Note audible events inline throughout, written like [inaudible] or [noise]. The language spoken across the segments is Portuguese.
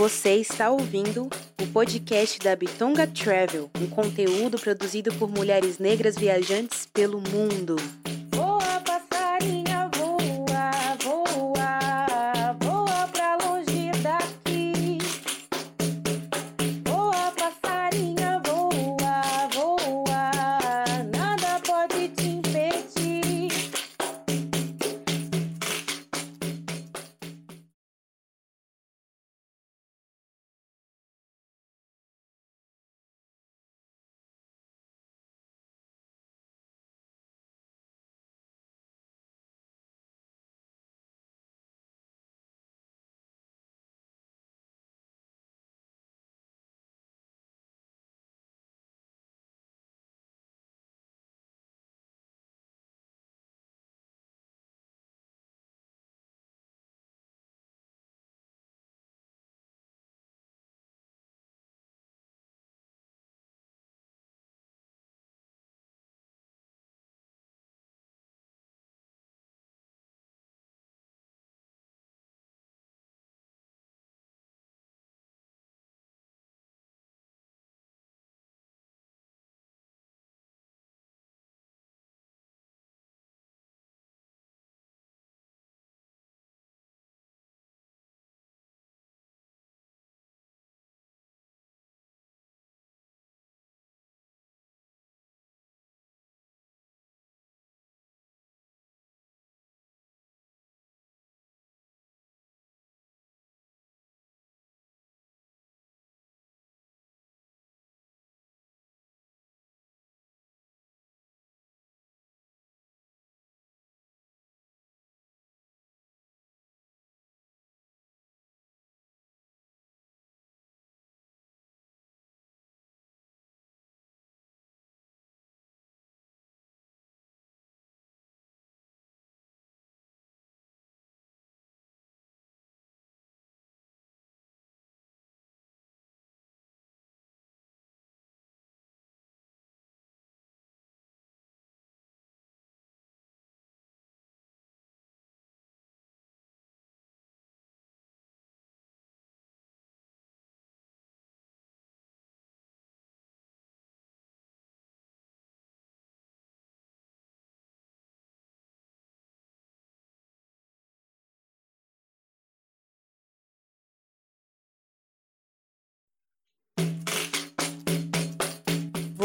Você está ouvindo o podcast da Bitonga Travel, um conteúdo produzido por mulheres negras viajantes pelo mundo.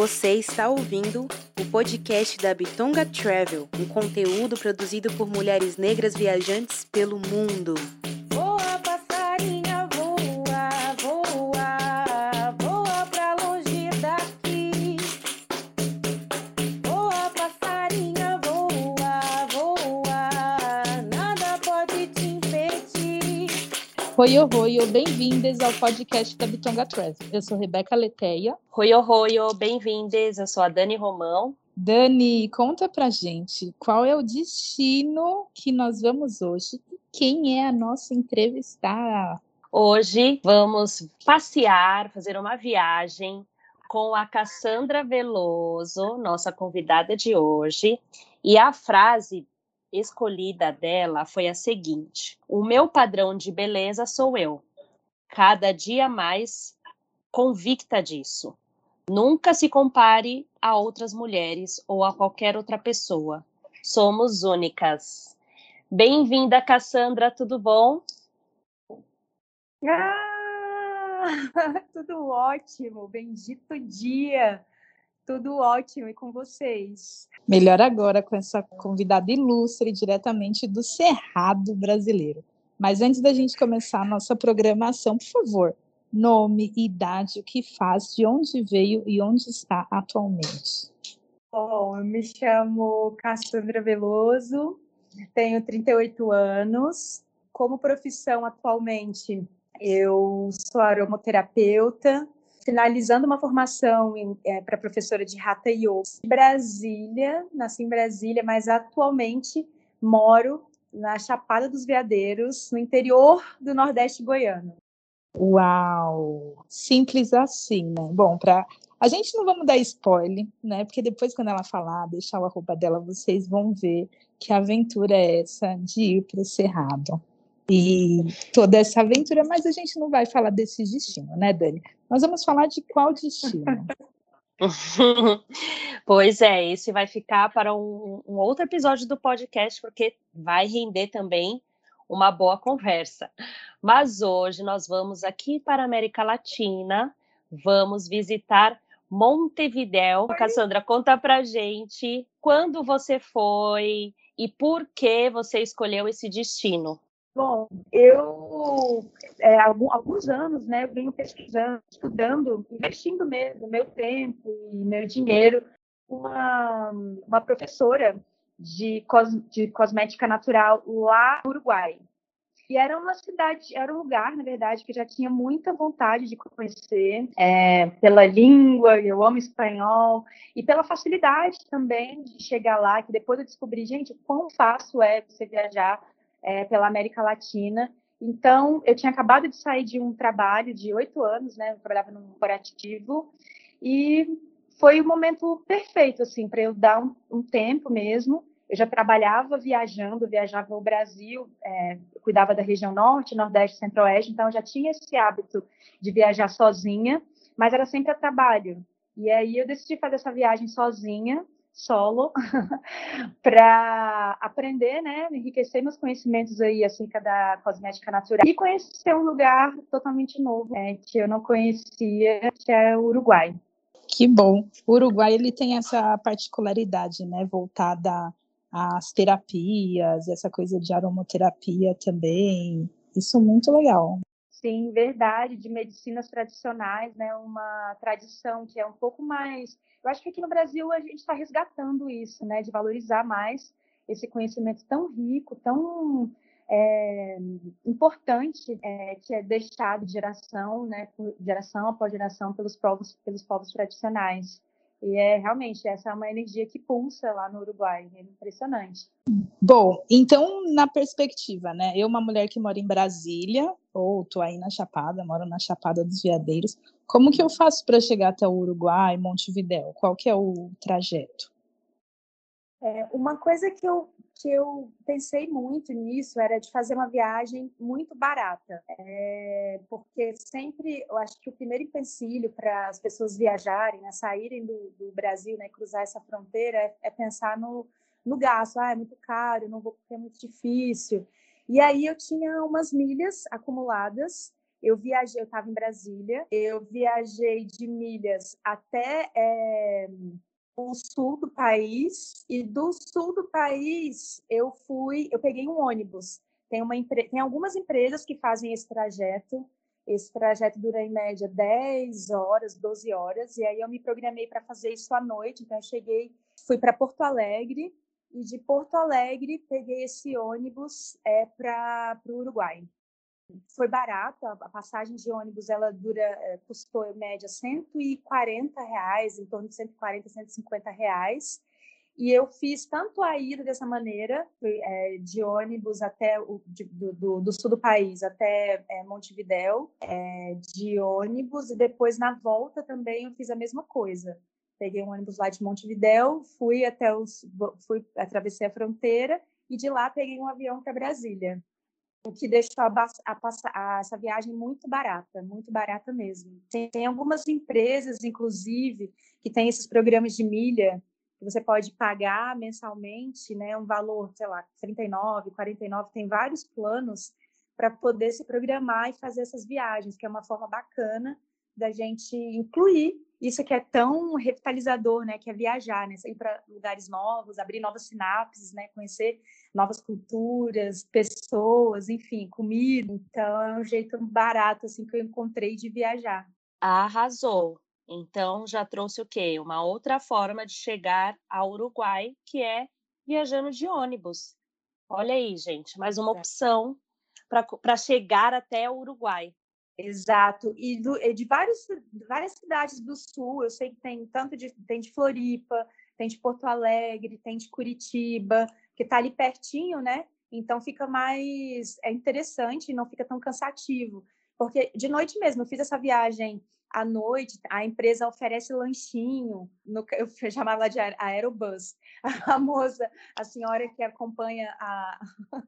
Você está ouvindo o podcast da Bitonga Travel, um conteúdo produzido por mulheres negras viajantes pelo mundo. Oi, oi, oi, bem-vindas ao podcast da Bitonga Travel. Eu sou Rebeca Leteia. Oi, oi, oi, bem-vindas. Eu sou a Dani Romão. Dani, conta pra gente qual é o destino que nós vamos hoje e quem é a nossa entrevistada. Hoje vamos passear, fazer uma viagem com a Cassandra Veloso, nossa convidada de hoje. E a frase escolhida dela foi a seguinte: O meu padrão de beleza sou eu. Cada dia mais convicta disso. Nunca se compare a outras mulheres ou a qualquer outra pessoa. Somos únicas. Bem-vinda, Cassandra, tudo bom? Ah, [laughs] tudo ótimo, bendito dia. Tudo ótimo e com vocês. Melhor agora com essa convidada ilustre diretamente do Cerrado brasileiro. Mas antes da gente começar a nossa programação, por favor, nome, idade, o que faz, de onde veio e onde está atualmente. Bom, eu me chamo Cassandra Veloso, tenho 38 anos. Como profissão atualmente, eu sou aromoterapeuta, finalizando uma formação é, para professora de Hatha Yoga em Brasília, nasci em Brasília, mas atualmente moro na Chapada dos Veadeiros, no interior do Nordeste goiano. Uau! Simples assim, né? Bom, para a gente não vamos dar spoiler, né? Porque depois, quando ela falar, deixar o arroba dela, vocês vão ver que aventura é essa de ir para o Cerrado. E toda essa aventura, mas a gente não vai falar desse destino, né, Dani? Nós vamos falar de qual destino? [laughs] pois é, esse vai ficar para um, um, outro episódio do podcast, porque vai render também uma boa conversa. Mas hoje nós vamos aqui para a América Latina, vamos visitar Montevidéu. Cassandra, conta pra gente quando você foi e por que você escolheu esse destino. Bom, eu, é, alguns anos, né, eu venho pesquisando, estudando, investindo mesmo meu tempo e meu dinheiro, uma, uma professora de, cos, de cosmética natural lá no Uruguai. E era uma cidade, era um lugar, na verdade, que já tinha muita vontade de conhecer, é, pela língua, eu amo espanhol, e pela facilidade também de chegar lá, que depois eu descobri, gente, quão fácil é você viajar é, pela América Latina. Então, eu tinha acabado de sair de um trabalho de oito anos, né? Eu trabalhava num corporativo, e foi o momento perfeito, assim, para eu dar um, um tempo mesmo eu já trabalhava viajando, viajava o Brasil, é, cuidava da região norte, nordeste, centro-oeste, então já tinha esse hábito de viajar sozinha, mas era sempre a trabalho. E aí eu decidi fazer essa viagem sozinha, solo, [laughs] para aprender, né, enriquecer meus conhecimentos aí acerca da cosmética natural e conhecer um lugar totalmente novo, é, que eu não conhecia, que é o Uruguai. Que bom. O Uruguai ele tem essa particularidade, né, voltada as terapias, essa coisa de aromaterapia também. Isso é muito legal. Sim, verdade, de medicinas tradicionais, né? Uma tradição que é um pouco mais. Eu acho que aqui no Brasil a gente está resgatando isso, né? De valorizar mais esse conhecimento tão rico, tão é, importante, é, que é deixado de geração, né? Geração após geração pelos povos, pelos povos tradicionais. E é realmente essa é uma energia que pulsa lá no Uruguai, é impressionante. Bom, então na perspectiva, né? Eu uma mulher que mora em Brasília, ou tô aí na Chapada, moro na Chapada dos Veadeiros. Como que eu faço para chegar até o Uruguai, Montevidéu? Qual que é o trajeto? É, uma coisa que eu, que eu pensei muito nisso era de fazer uma viagem muito barata, é, porque sempre, eu acho que o primeiro empecilho para as pessoas viajarem, né, saírem do, do Brasil, né, cruzar essa fronteira, é, é, pensar no, no gasto, ah, é muito caro, não vou porque é muito difícil. E aí eu tinha umas milhas acumuladas. Eu viajei, eu estava em Brasília, eu viajei de milhas até é, o sul do país e do sul do país eu fui, eu peguei um ônibus. Tem uma tem algumas empresas que fazem esse trajeto. Esse trajeto dura em média 10 horas, 12 horas, e aí eu me programei para fazer isso à noite. Então eu cheguei, fui para Porto Alegre e de Porto Alegre peguei esse ônibus é para o Uruguai foi barata, a passagem de ônibus ela dura, é, custou em média 140 reais, em torno de 140, 150 reais. E eu fiz tanto a ida dessa maneira, é, de ônibus até o, de, do, do, sul do país até é, Montevidéu, de ônibus, e depois na volta também eu fiz a mesma coisa. Peguei um ônibus lá de Montevidéu, fui até os, fui atravessei a fronteira e de lá peguei um avião para Brasília o que deixou a, a, a, essa viagem muito barata, muito barata mesmo. Tem, tem, algumas empresas, inclusive, que têm esses programas de milha que você pode pagar mensalmente, né, um valor, sei lá, 39, 49, tem vários planos para poder se programar e fazer essas viagens, que é uma forma bacana da gente incluir isso que é tão revitalizador, né? Que é viajar, né? Ir para lugares novos, abrir novas sinapses, né? Conhecer novas culturas, pessoas, enfim, comida. Então é um jeito barato assim que eu encontrei de viajar. Arrasou. Então já trouxe o quê? Uma outra forma de chegar ao Uruguai, que é viajando de ônibus. Olha aí, gente, mais uma opção para chegar até o Uruguai. Exato. E, do, e de vários, várias cidades do sul, eu sei que tem tanto de, tem de Floripa, tem de Porto Alegre, tem de Curitiba, que está ali pertinho, né? Então fica mais é interessante não fica tão cansativo. Porque de noite mesmo, eu fiz essa viagem à noite, a empresa oferece lanchinho, no, [laughs] eu chamava ela de aerobus. A moça, a senhora que acompanha a, [laughs]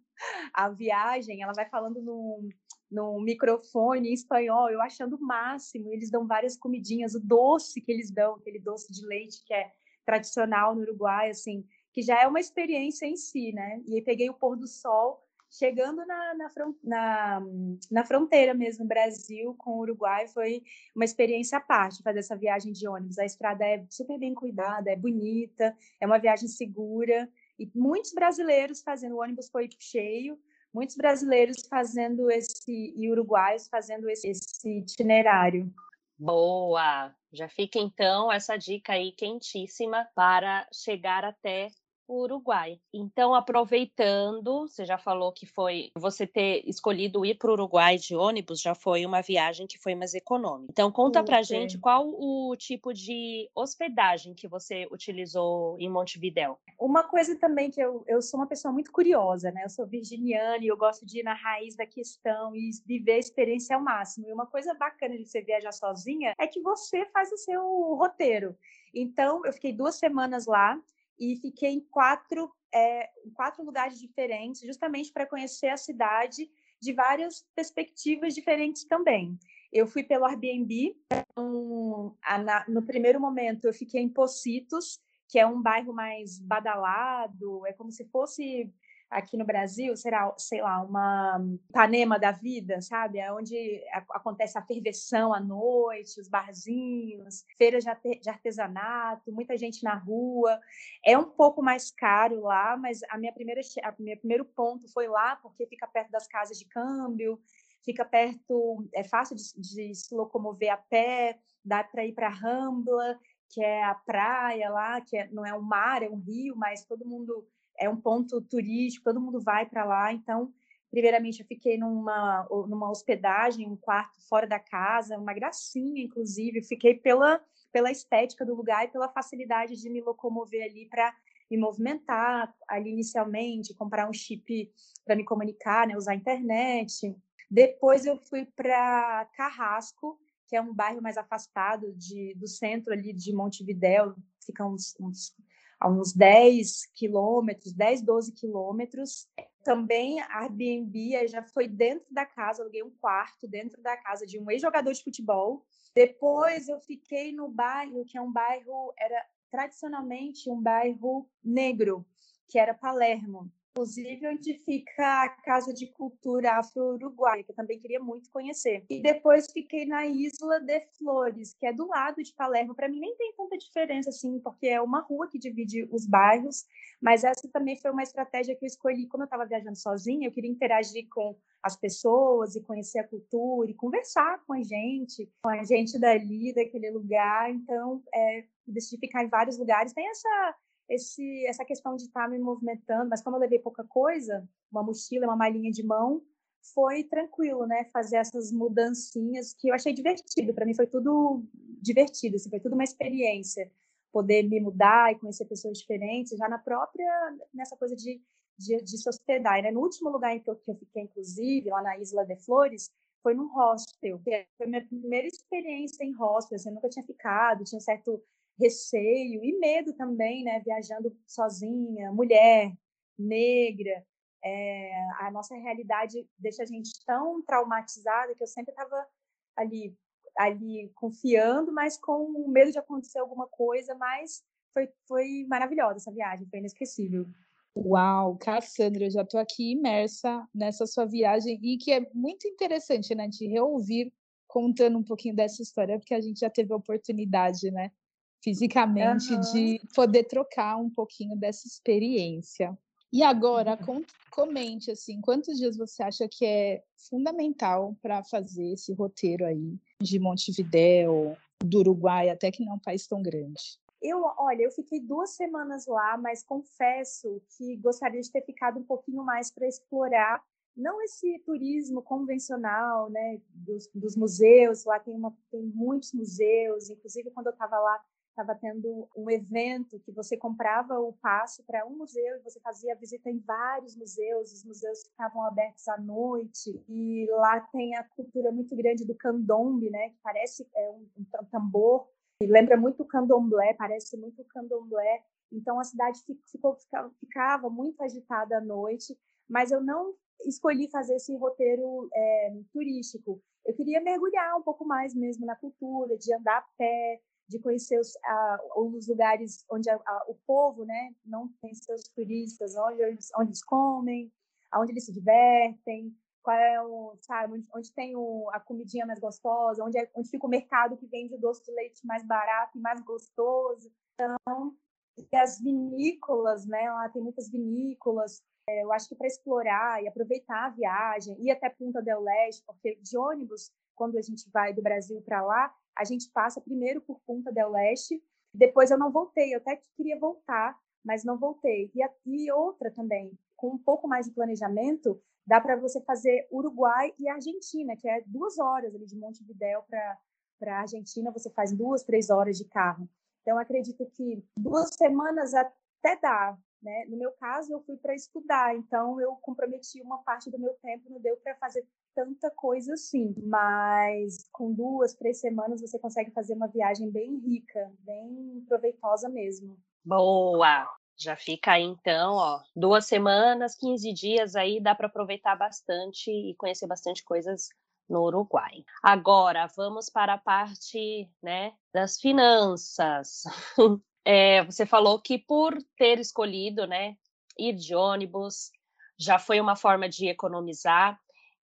a viagem, ela vai falando no, no microfone em espanhol, eu achando o máximo. Eles dão várias comidinhas, o doce que eles dão, aquele doce de leite que é tradicional no Uruguai, assim, que já é uma experiência em si, né? E aí peguei o pôr do sol chegando na, na, na, na, fronteira mesmo, Brasil com o Uruguai, foi uma experiência à parte fazer essa viagem de ônibus. A estrada é super bem cuidada, é bonita, é uma viagem segura, e muitos brasileiros fazendo, o ônibus foi cheio, muitos brasileiros fazendo esse, e uruguaios fazendo esse, esse itinerário. Boa! Já fica então essa dica aí quentíssima para chegar até o Uruguai. Então, aproveitando, você já falou que foi você ter escolhido ir para o Uruguai de ônibus, já foi uma viagem que foi mais econômica. Então, conta para gente qual o tipo de hospedagem que você utilizou em Montevidéu. Uma coisa também que eu, eu sou uma pessoa muito curiosa, né? Eu sou virginiana e eu gosto de ir na raiz da questão e viver a experiência ao máximo. E uma coisa bacana de você viajar sozinha é que você faz o seu roteiro. Então, eu fiquei duas semanas lá e fiquei em quatro, é, quatro lugares diferentes, justamente para conhecer a cidade de várias perspectivas diferentes também. Eu fui pelo Airbnb, um, a, na, no primeiro momento eu fiquei em Pocitos, que é um bairro mais badalado, é como se fosse aqui no Brasil, será, sei lá, uma Ipanema da vida, sabe? É onde acontece a ferveção à noite, os barzinhos, feiras de artesanato, muita gente na rua. É um pouco mais caro lá, mas a minha primeira, a meu primeiro ponto foi lá, porque fica perto das casas de câmbio, fica perto, é fácil de, de se locomover a pé, dá para ir para Rambla, que é a praia lá, que é, não é um mar, é um rio, mas todo mundo é um ponto turístico, todo mundo vai para lá. Então, primeiramente, eu fiquei numa, numa hospedagem, um quarto fora da casa, uma gracinha, inclusive. Fiquei pela, pela estética do lugar e pela facilidade de me locomover ali para me movimentar ali inicialmente, comprar um chip para me comunicar, né, usar a internet. Depois eu fui para Carrasco, que é um bairro mais afastado de, do centro ali de Montevidéu, fica uns, uns a uns 10 quilômetros, 10, 12 quilômetros. Também Airbnb já foi dentro da casa, aluguei um quarto dentro da casa de um ex-jogador de futebol. Depois eu fiquei no bairro, que é um bairro, era tradicionalmente um bairro negro, que era Palermo inclusive onde fica a Casa de Cultura Afro-Uruguaia, que eu também queria muito conhecer. E depois fiquei na Isla de Flores, que é do lado de Palermo. Para mim nem tem tanta diferença assim, porque é uma rua que divide os bairros, mas essa também foi uma estratégia que eu escolhi, como eu estava viajando sozinha, eu queria interagir com as pessoas e conhecer a cultura e conversar com a gente, com a gente dali, daquele lugar. Então, é, decidi ficar em vários lugares. Tem essa esse, essa questão de estar tá me movimentando, mas como eu levei pouca coisa, uma mochila, uma malinha de mão, foi tranquilo, né? Fazer essas mudancinhas que eu achei divertido. Para mim foi tudo divertido, assim, foi tudo uma experiência. Poder me mudar e conhecer pessoas diferentes, já na própria, nessa coisa de, de, de se hospedar. Né? No último lugar em que eu, que eu fiquei, inclusive, lá na Isla de Flores, foi num hostel. Foi minha primeira experiência em hostel, assim, eu nunca tinha ficado, tinha um certo receio e medo também, né? Viajando sozinha, mulher, negra. É, a nossa realidade deixa a gente tão traumatizada que eu sempre estava ali, ali confiando, mas com medo de acontecer alguma coisa. Mas foi, foi maravilhosa essa viagem, foi inesquecível. Uau, Cassandra, eu já estou aqui imersa nessa sua viagem e que é muito interessante, né, de reouvir contando um pouquinho dessa história, porque a gente já teve a oportunidade, né, fisicamente, uhum. de poder trocar um pouquinho dessa experiência. E agora, uhum. comente assim, quantos dias você acha que é fundamental para fazer esse roteiro aí de Montevidéu, do Uruguai, até que não é um país tão grande? Eu, olha, eu fiquei duas semanas lá, mas confesso que gostaria de ter ficado um pouquinho mais para explorar não esse turismo convencional, né, dos, dos, museus. Lá tem, uma, tem muitos museus, inclusive quando eu estava lá estava tendo um evento que você comprava o passe para um museu e você fazia visita em vários museus, os museus ficavam abertos à noite e lá tem a cultura muito grande do candombe, né, que parece é, um, um tambor, lembra muito o candomblé, parece muito o candomblé. Então a cidade ficou, ficava muito agitada à noite, mas eu não escolhi fazer esse roteiro é, turístico. Eu queria mergulhar um pouco mais mesmo na cultura, de andar a pé, de conhecer os, a, os lugares onde a, a, o povo né, não tem seus turistas, onde eles, onde eles comem, onde eles se divertem, qual é o, sabe, onde, onde tem o, a comidinha mais gostosa, onde, é, onde fica o mercado que vende o doce de leite mais barato e mais gostoso. Então, e as vinícolas, né? Lá tem muitas vinícolas. É, eu acho que para explorar e aproveitar a viagem, ir até Punta del Leste, porque de ônibus, quando a gente vai do Brasil para lá, a gente passa primeiro por Punta del Leste, depois eu não voltei, eu até queria voltar, mas não voltei. E, e outra também, com um pouco mais de planejamento, dá para você fazer Uruguai e Argentina, que é duas horas ali de Montevidéu para a Argentina, você faz duas, três horas de carro. Então, acredito que duas semanas até dá. Né? No meu caso, eu fui para estudar, então eu comprometi uma parte do meu tempo, não deu para fazer tanta coisa assim. Mas com duas, três semanas, você consegue fazer uma viagem bem rica, bem proveitosa mesmo. Boa! Já fica aí então, ó, duas semanas, 15 dias aí, dá para aproveitar bastante e conhecer bastante coisas no Uruguai. Agora, vamos para a parte né, das finanças. [laughs] É, você falou que por ter escolhido né, ir de ônibus, já foi uma forma de economizar.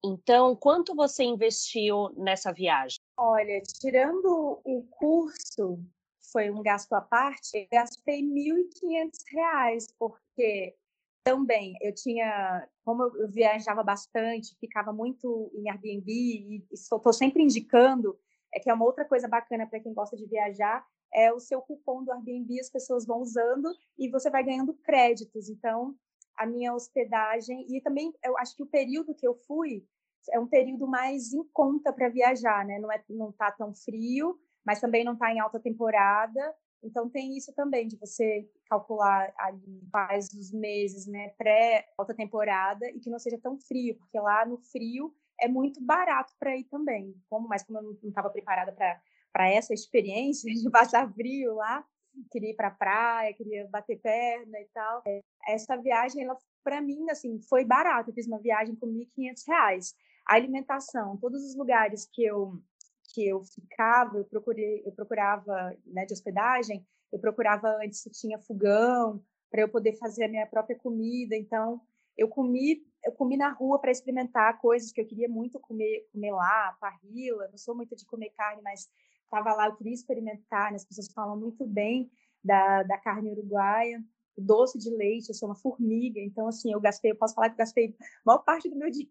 Então, quanto você investiu nessa viagem? Olha, tirando o curso, foi um gasto à parte, eu gastei R$ 1.500, porque também eu tinha, como eu viajava bastante, ficava muito em Airbnb e estou sempre indicando, é que é uma outra coisa bacana para quem gosta de viajar, é o seu cupom do Airbnb, as pessoas vão usando e você vai ganhando créditos. Então, a minha hospedagem e também eu acho que o período que eu fui é um período mais em conta para viajar, né? Não é não tá tão frio, mas também não está em alta temporada então tem isso também de você calcular ali quais os meses, né, pré alta temporada e que não seja tão frio, porque lá no frio é muito barato para ir também. Como mais como eu não estava preparada para para essa experiência de passar frio lá, queria ir para a praia, queria bater perna e tal. É, essa viagem, ela para mim assim, foi barato. Eu fiz uma viagem com R$ 1.500. A alimentação, todos os lugares que eu que eu ficava, eu procurei, eu procurava, né, de hospedagem, eu procurava antes se tinha fogão para eu poder fazer a minha própria comida. Então, eu comi, eu comi na rua para experimentar coisas que eu queria muito comer, comer lá, parrila. Não sou muito de comer carne, mas estava lá, eu queria experimentar. Né? As pessoas falam muito bem da, da carne uruguaia doce de leite, eu sou uma formiga, então assim, eu gastei, eu posso falar que eu gastei a maior parte do meu [laughs] dinheiro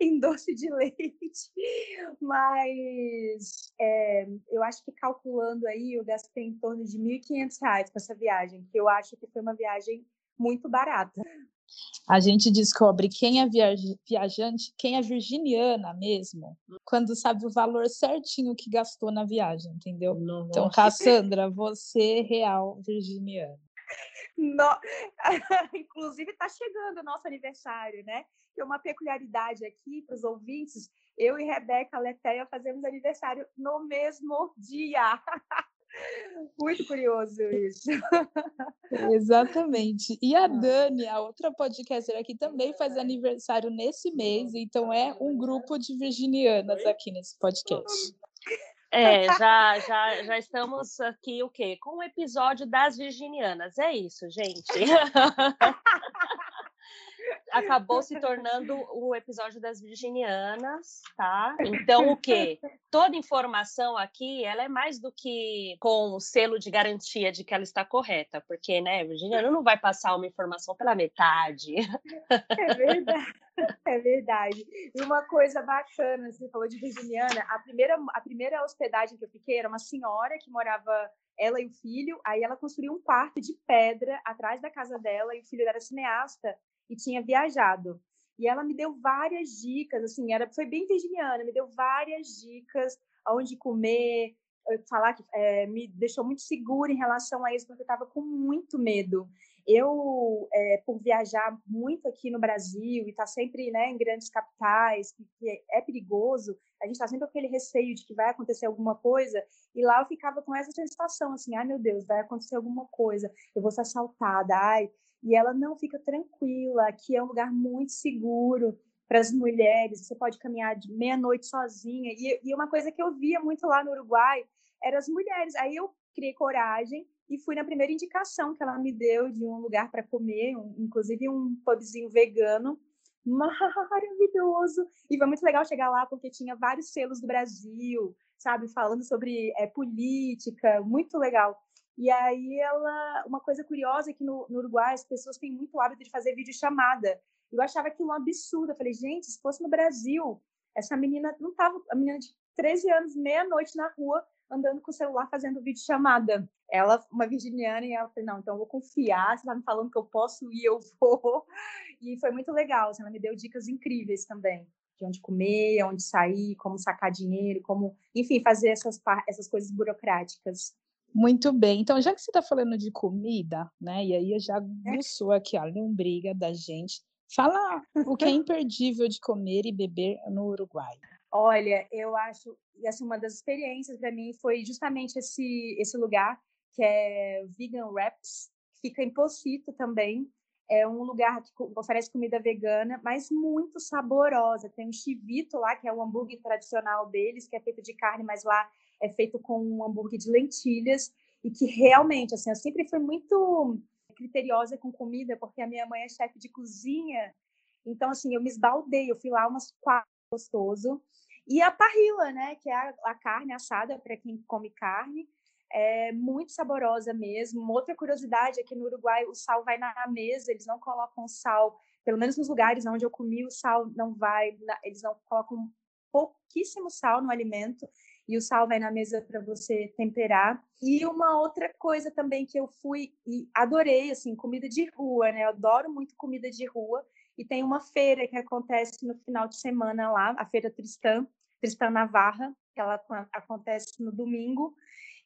em doce de leite, mas é, eu acho que calculando aí, eu gastei em torno de R$ 1.500 com essa viagem, que eu acho que foi uma viagem muito barata. A gente descobre quem é viajante, quem é virginiana mesmo, quando sabe o valor certinho que gastou na viagem, entendeu? Nossa. Então, Cassandra, você real virginiana. No... [laughs] Inclusive, está chegando o nosso aniversário, né? E uma peculiaridade aqui para os ouvintes: eu e Rebeca Letéia fazemos aniversário no mesmo dia. [laughs] Muito curioso isso. [laughs] Exatamente. E a Dani, a outra podcaster aqui, também faz aniversário nesse mês, então é um grupo de virginianas aqui nesse podcast. É, já, já, já estamos aqui, o quê? Com o episódio das virginianas. É isso, gente. [laughs] acabou se tornando o episódio das virginianas, tá? Então, o quê? Toda informação aqui, ela é mais do que com o selo de garantia de que ela está correta, porque, né, Virginiana não vai passar uma informação pela metade. É verdade. É verdade. E uma coisa bacana, você falou de Virginiana, a primeira, a primeira hospedagem que eu fiquei era uma senhora que morava, ela e o filho, aí ela construiu um quarto de pedra atrás da casa dela, e o filho era cineasta, e tinha viajado. E ela me deu várias dicas, assim, era, foi bem virginiana, me deu várias dicas aonde comer, eh, falar que é, me deixou muito segura em relação a isso, porque eu estava com muito medo. Eu, é, por viajar muito aqui no Brasil e estar tá sempre né, em grandes capitais, que, é perigoso, a gente está sempre com aquele receio de que vai acontecer alguma coisa, e lá eu ficava com essa sensação, assim, ai meu Deus, vai acontecer alguma coisa, eu vou ser assaltada, ai. E ela não fica tranquila, aqui é um lugar muito seguro para as mulheres, você pode caminhar de meia-noite sozinha. E, e uma coisa que eu via muito lá no Uruguai eram as mulheres. Aí eu criei coragem e fui na primeira indicação que ela me deu de um lugar para comer, um, inclusive um pubzinho vegano, [laughs] maravilhoso. E foi muito legal chegar lá porque tinha vários selos do Brasil, sabe, falando sobre é, política, muito legal. E aí ela, uma coisa curiosa é que no, no Uruguai as pessoas têm muito hábito de fazer vídeo chamada. Eu achava aquilo um absurdo. Eu falei, gente, se fosse no Brasil, essa menina não tava, a menina de 13 anos, meia-noite na rua, andando com o celular fazendo vídeo chamada. Ela, uma virginiana, e ela falou, não, então eu vou confiar, você tá me falando que eu posso ir, eu [laughs] vou. E foi muito legal, assim, ela me deu dicas incríveis também, de onde comer, onde sair, como sacar dinheiro, como, enfim, fazer essas, essas coisas burocráticas. Muito bem. Então, já que você está falando de comida, né? E aí já aguçou aqui a lombriga da gente. Fala o que é [laughs] imperdível de comer e beber no Uruguai. Olha, eu acho, assim, uma das experiências para mim foi justamente esse, esse lugar, que é Vegan Wraps, que fica em Pocito também. É um lugar que oferece comida vegana, mas muito saborosa. Tem um chivito lá, que é o hambúrguer tradicional deles, que é feito de carne, mas lá é feito com um hambúrguer de lentilhas. E que realmente, assim, eu sempre fui muito criteriosa com comida, porque a minha mãe é chefe de cozinha. Então, assim, eu me esbaldei. Eu fui lá umas quatro gostoso. E a parrilla, né, que é a, a carne assada para quem come carne, é muito saborosa mesmo. Outra curiosidade é que no Uruguai o sal vai na mesa, eles não colocam sal, pelo menos nos lugares onde eu comi, o sal não vai, eles não colocam pouquíssimo sal no alimento e o sal vai na mesa para você temperar. E uma outra coisa também que eu fui e adorei, assim, comida de rua, né? Eu adoro muito comida de rua. E tem uma feira que acontece no final de semana lá, a Feira Tristã, Tristã Navarra, que ela acontece no domingo,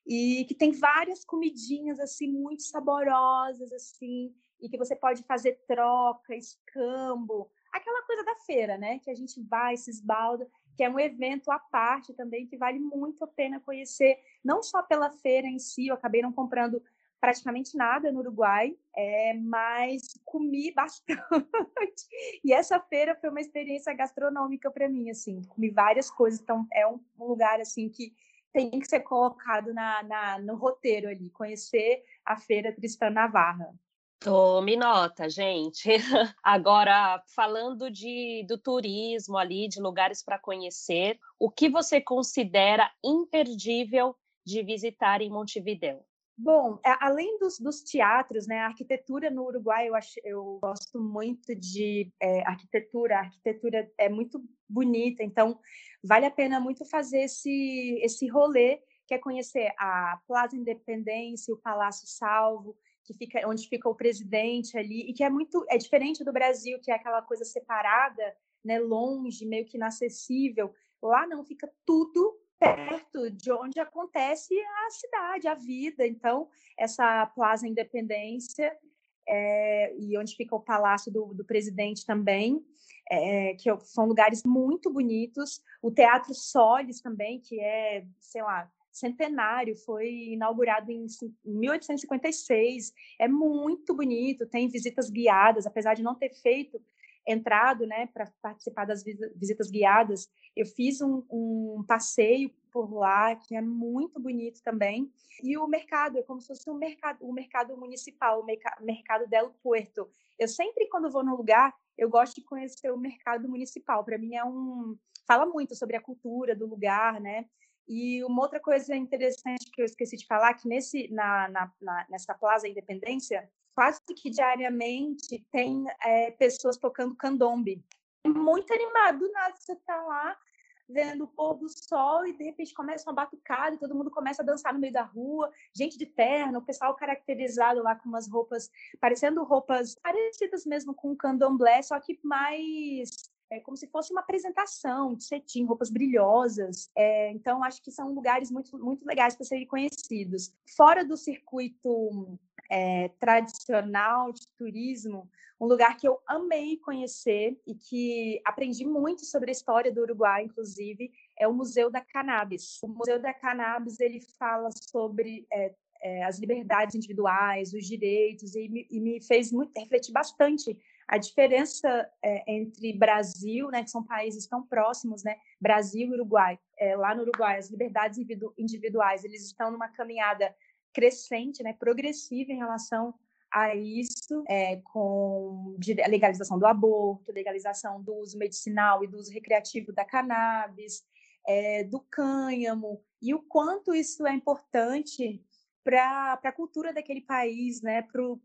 e que tem várias comidinhas assim muito saborosas assim, e que você pode fazer troca, escambo, aquela coisa da feira, né? Que a gente vai, se esbalda, que é um evento à parte também que vale muito a pena conhecer, não só pela feira em si, eu acabei não comprando praticamente nada no Uruguai, é, mas comi [laughs] bastante. e essa feira foi uma experiência gastronômica para mim, assim, comi várias coisas, então é um, lugar assim que tem que ser colocado na, na, no roteiro ali, conhecer a feira Tristã Navarra. Tome nota, gente. [laughs] Agora, falando de, do turismo ali, de lugares para conhecer, o que você considera imperdível de visitar em Montevideo? Bom, além dos, dos, teatros, né, a arquitetura no Uruguai eu, acho, eu gosto muito de é, arquitetura. A arquitetura é muito bonita, então vale a pena muito fazer esse, esse rolê, que é conhecer a Plaza Independência, o Palácio Salvo, que fica onde fica o presidente ali, e que é muito é diferente do Brasil, que é aquela coisa separada, né, longe, meio que inacessível. Lá não, fica tudo perto de onde acontece a cidade, a vida. Então, essa Plaza Independência é, e onde fica o Palácio do, do Presidente também, é, que são lugares muito bonitos. O Teatro Solis também, que é, sei lá, centenário, foi inaugurado em 1856. É muito bonito, tem visitas guiadas, apesar de não ter feito entrado, né, para participar das visitas guiadas, eu fiz um, um, passeio por lá que é muito bonito também. E o mercado é como se fosse um mercado, o mercado municipal, o mercado del Puerto. Eu sempre quando vou no lugar, eu gosto de conhecer o mercado municipal. Para mim é um fala muito sobre a cultura do lugar, né? E uma outra coisa interessante que eu esqueci de falar que nesse na, na, na nessa Plaza Independência quase que diariamente tem é, pessoas tocando candombe. É muito animado, do nada você tá lá vendo o pôr do sol e de repente começa uma batucada e todo mundo começa a dançar no meio da rua, gente de terno, o pessoal caracterizado lá com umas roupas, parecendo roupas parecidas mesmo com o candomblé, só que mais é como se fosse uma apresentação de cetim, roupas brilhosas. É, então, acho que são lugares muito, muito legais para serem conhecidos. Fora do circuito é, tradicional de turismo, um lugar que eu amei conhecer e que aprendi muito sobre a história do Uruguai, inclusive, é o Museu da Cannabis. O Museu da Cannabis ele fala sobre é, é, as liberdades individuais, os direitos, e me, e me fez muito, refletir bastante a diferença é, entre Brasil, né, que são países tão próximos, né, Brasil e Uruguai. É, lá no Uruguai, as liberdades individuais, eles estão numa caminhada crescente, né, progressiva em relação a isso, é, com a legalização do aborto, legalização do uso medicinal e do uso recreativo da cannabis, é, do cânhamo, e o quanto isso é importante para a cultura daquele país, né, para o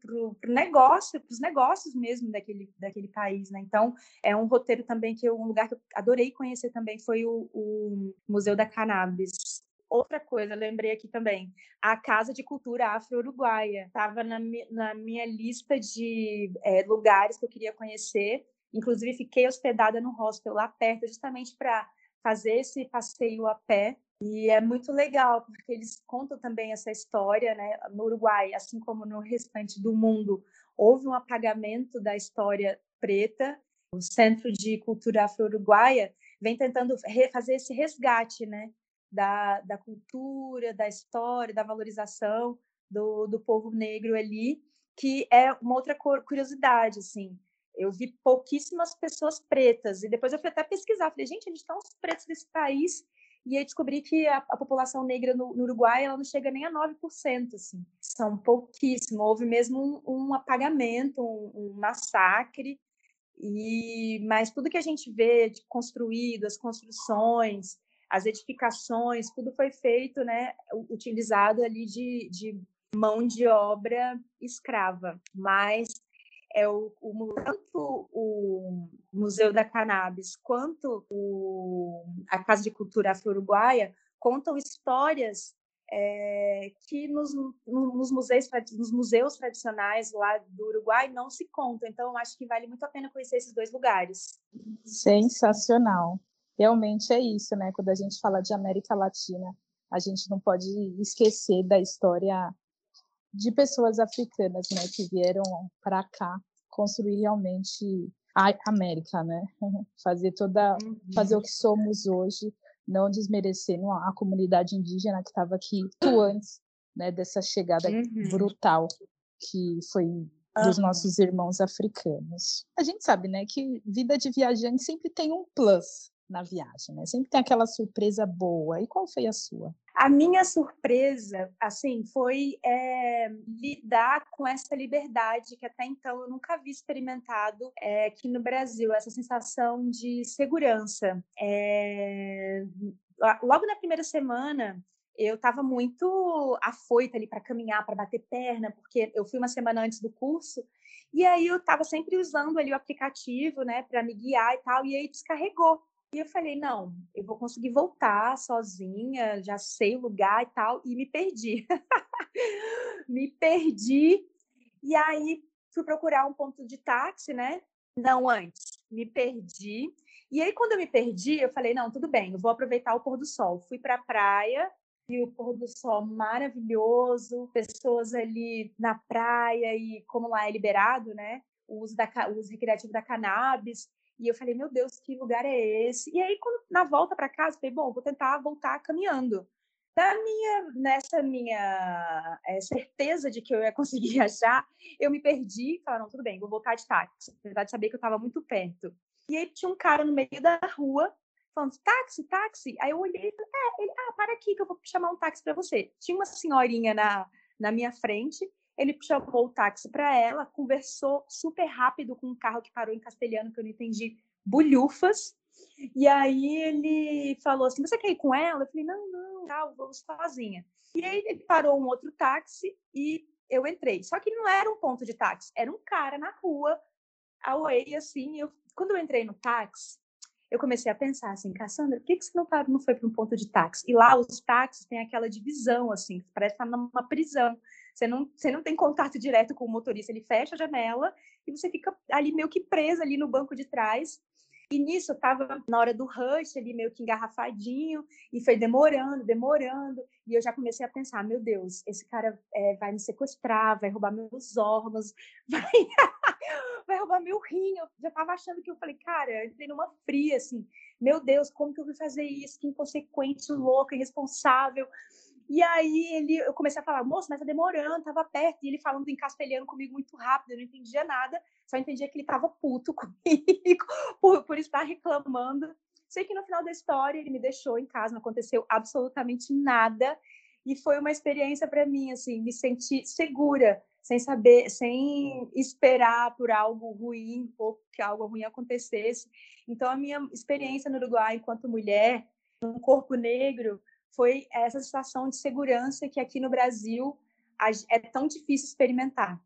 negócio, para os negócios mesmo daquele, daquele país, né. Então é um roteiro também que eu, um lugar que eu adorei conhecer também foi o, o Museu da Cannabis. Outra coisa, lembrei aqui também, a Casa de Cultura Afro-Uruguaia. Estava na, na, minha lista de é, lugares que eu queria conhecer. Inclusive, fiquei hospedada no hostel lá perto, justamente para fazer esse passeio a pé e é muito legal, porque eles contam também essa história, né? No Uruguai, assim como no restante do mundo, houve um apagamento da história preta. O Centro de Cultura Afro-Uruguaia vem tentando fazer esse resgate, né? Da, da cultura, da história, da valorização do, do povo negro ali, que é uma outra curiosidade, assim. Eu vi pouquíssimas pessoas pretas, e depois eu fui até pesquisar, falei, gente, a gente tem uns pretos desse país e aí descobri que a, a população negra no, no, Uruguai ela não chega nem a 9%, assim. São pouquíssimo. Houve mesmo um, um apagamento, um, um, massacre. E mas tudo que a gente vê de construído, as construções, as edificações, tudo foi feito, né, utilizado ali de, de mão de obra escrava. Mas é o, o, tanto o Museu da Cannabis quanto o, a Casa de Cultura Afro-Uruguaia contam histórias é, que nos, nos, museus, nos museus tradicionais lá do Uruguai não se contam. Então, acho que vale muito a pena conhecer esses dois lugares. Sensacional. Realmente é isso, né? Quando a gente fala de América Latina, a gente não pode esquecer da história de pessoas africanas, né, que vieram para cá construir realmente a América, né? [laughs] Fazer toda, uhum. fazer o que somos hoje, não desmerecendo a, comunidade indígena que estava aqui antes, né, dessa chegada uhum. brutal que foi dos nossos irmãos africanos. A gente sabe, né, que vida de viajante sempre tem um plus, na viagem, né? Sempre tem aquela surpresa boa. E qual foi a sua? A minha surpresa, assim, foi é, lidar com essa liberdade que até então eu nunca havia experimentado é, aqui no Brasil, essa sensação de segurança. É, logo na primeira semana, eu estava muito afoita ali para caminhar, para bater perna, porque eu fui uma semana antes do curso, e aí eu estava sempre usando ali o aplicativo, né, para me guiar e tal, e aí descarregou. E eu falei, não, eu vou conseguir voltar sozinha, já sei o lugar e tal, e me perdi. [laughs] me perdi, e aí fui procurar um ponto de táxi, né? Não antes, me perdi. E aí, quando eu me perdi, eu falei, não, tudo bem, eu vou aproveitar o pôr do sol. Fui para a praia, e o pôr do sol maravilhoso, pessoas ali na praia, e como lá é liberado, né? O uso, da, o uso recreativo da cannabis. E eu falei, meu Deus, que lugar é esse? E aí, quando, na volta para casa, falei, bom, vou tentar voltar caminhando. Na minha, nessa minha é, certeza de que eu ia conseguir [laughs] achar, eu me perdi falei, não, tudo bem, vou voltar de táxi. Apesar de saber que eu estava muito perto. E aí tinha um cara no meio da rua falando, táxi, táxi. Aí eu olhei e falei, é, ele, ah, para aqui que eu vou chamar um táxi para você. Tinha uma senhorinha na, na minha frente ele chamou o táxi para ela, conversou super rápido com um carro que parou em castelhano, que eu não entendi, bulhufas. E aí ele falou assim: Você quer ir com ela? Eu falei: Não, não, tá, vou sozinha. E aí ele parou um outro táxi e eu entrei. Só que não era um ponto de táxi, era um cara na rua, away, assim. Eu, quando eu entrei no táxi, eu comecei a pensar assim, Cassandra, por que, que você não, não foi para um ponto de táxi? E lá os táxis têm aquela divisão, assim, parece estar tá numa prisão. Você não, você não tem contato direto com o motorista, ele fecha a janela e você fica ali meio que presa ali no banco de trás. E nisso eu estava na hora do rush ali, meio que engarrafadinho, e foi demorando, demorando. E eu já comecei a pensar: meu Deus, esse cara é, vai me sequestrar, vai roubar meus órgãos, [laughs] vai, vai roubar meu rim. Eu já estava achando que eu falei, cara, eu entrei numa fria, assim, meu Deus, como que eu vou fazer isso? Que inconsequente, louca, irresponsável. E aí ele, eu comecei a falar, moço, mas tá demorando, tava perto. E ele falando em castelhano comigo muito rápido, eu não entendia nada, só entendia que ele tava puto [laughs] comigo por, por estar reclamando. Sei que no final da história ele me deixou em casa, não aconteceu absolutamente nada. E foi uma experiência para mim, assim, me sentir segura, sem saber, sem esperar por algo ruim ou que algo ruim acontecesse. Então, a minha experiência no Uruguai enquanto mulher, um corpo negro, foi essa situação de segurança que aqui no Brasil é tão difícil experimentar.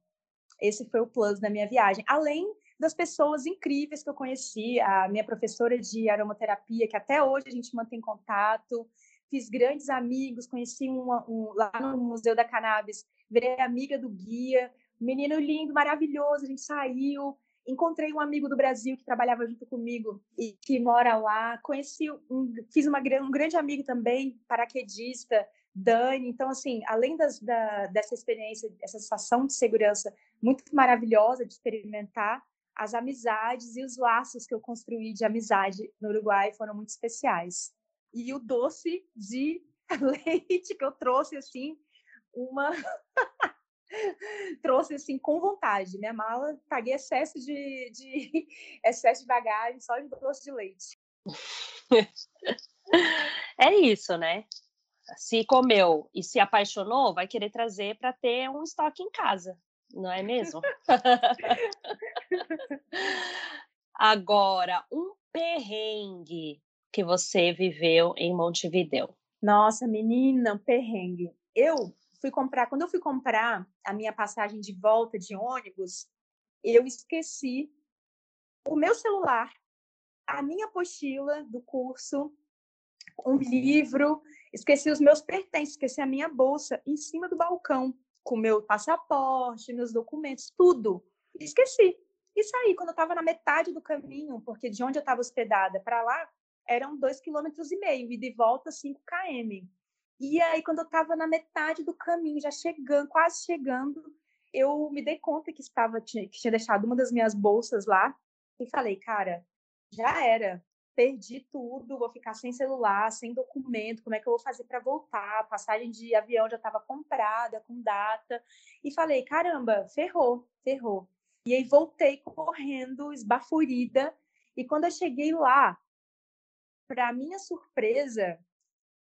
Esse foi o plus da minha viagem. Além das pessoas incríveis que eu conheci, a minha professora de aromaterapia, que até hoje a gente mantém contato, fiz grandes amigos, conheci um, lá no Museu da Cannabis, virei amiga do guia, menino lindo, maravilhoso, a gente saiu, encontrei um amigo do Brasil que trabalhava junto comigo e que mora lá. Conheci, um, fiz uma, um grande amigo também, paraquedista, Dani. Então, assim, além das, da, dessa experiência, essa sensação de segurança muito maravilhosa de experimentar, as amizades e os laços que eu construí de amizade no Uruguai foram muito especiais. E o doce de [laughs] leite que eu trouxe, assim, uma [laughs] trouxe assim com vontade. Minha mala, paguei excesso de, de [laughs] excesso de bagagem só de doce de leite. [laughs] É isso, né? Se comeu e se apaixonou, vai querer trazer para ter um estoque em casa, não é mesmo? Agora, um perrengue que você viveu em Montevideo. Nossa, menina, um perrengue. Eu fui comprar, quando eu fui comprar a minha passagem de volta de ônibus, eu esqueci o meu celular, a minha apostila do curso, um livro, esqueci os meus pertences, esqueci a minha bolsa em cima do balcão, com meu passaporte, meus documentos, tudo. Esqueci. E saí quando eu estava na metade do caminho, porque de onde eu estava hospedada para lá eram dois quilômetros e meio, e de volta 5 km. E aí, quando eu estava na metade do caminho, já chegando, quase chegando, eu me dei conta que estava que tinha deixado uma das minhas bolsas lá e falei, cara, já era, perdi tudo, vou ficar sem celular, sem documento, como é que eu vou fazer para voltar? A passagem de avião já estava comprada, com data. E falei, caramba, ferrou, ferrou. E aí voltei correndo, esbaforida. E quando eu cheguei lá, para minha surpresa,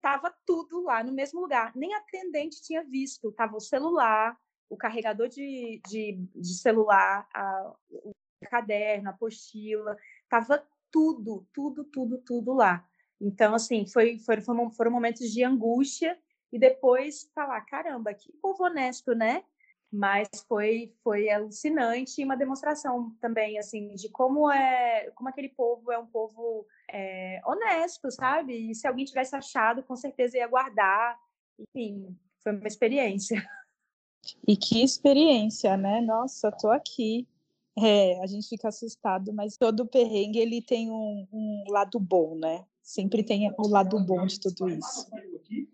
estava tudo lá no mesmo lugar. Nem atendente tinha visto. Tava o celular, o carregador de, de, de celular, a, o caderno, a apostila, tava tudo, tudo, tudo, tudo lá. Então, assim, foi, foi, foram, foram momentos de angústia e depois falar, caramba, que povo honesto, né? Mas foi foi alucinante e uma demonstração também assim de como é como aquele povo é um povo é, honesto sabe? E se alguém tivesse achado com certeza ia guardar. Enfim foi uma experiência. [laughs] E que experiência né? Nossa tô aqui. É, a gente fica assustado mas todo perrengue ele tem um, um lado bom né sempre tem o lado bom de tudo isso.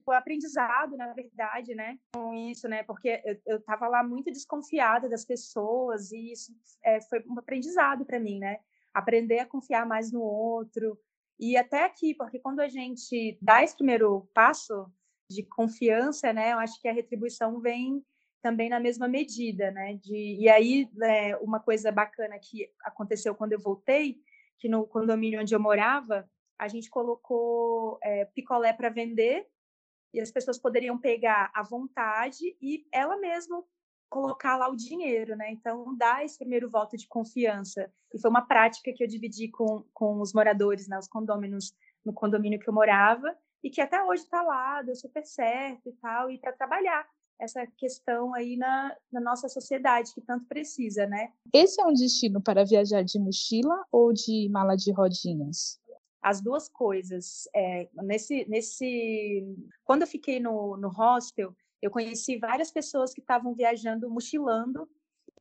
O aprendizado, na verdade, né, com isso, né, porque eu estava lá muito desconfiada das pessoas e isso é, foi um aprendizado para mim, né, aprender a confiar mais no outro. E até aqui, porque quando a gente dá esse primeiro passo de confiança, né, eu acho que a retribuição vem também na mesma medida, né, de, e aí é, uma coisa bacana que aconteceu quando eu voltei, que no condomínio onde eu morava, a gente colocou é, picolé para vender e as pessoas poderiam pegar à vontade e ela mesma colocar lá o dinheiro, né? Então, dá esse primeiro voto de confiança. E foi uma prática que eu dividi com, com os moradores, né? Os condôminos no condomínio que eu morava e que até hoje está lá, deu super certo e tal, e para trabalhar essa questão aí na, na, nossa sociedade que tanto precisa, né? Esse é um destino para viajar de mochila ou de mala de rodinhas? As duas coisas. É, nesse, nesse, quando eu fiquei no, no hostel, eu conheci várias pessoas que estavam viajando, mochilando,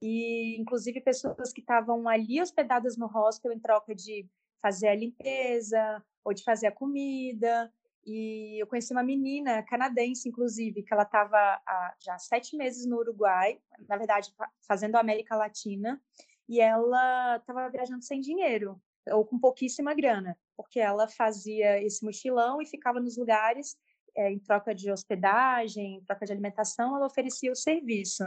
e inclusive pessoas que estavam ali hospedadas no hostel em troca de fazer a limpeza ou de fazer a comida. E eu conheci uma menina canadense, inclusive, que ela estava já sete meses no Uruguai, na verdade, fazendo a América Latina, e ela estava viajando sem dinheiro, ou com pouquíssima grana, porque ela fazia esse mochilão e ficava nos lugares é, em troca de hospedagem, em troca de alimentação, ela oferecia o serviço.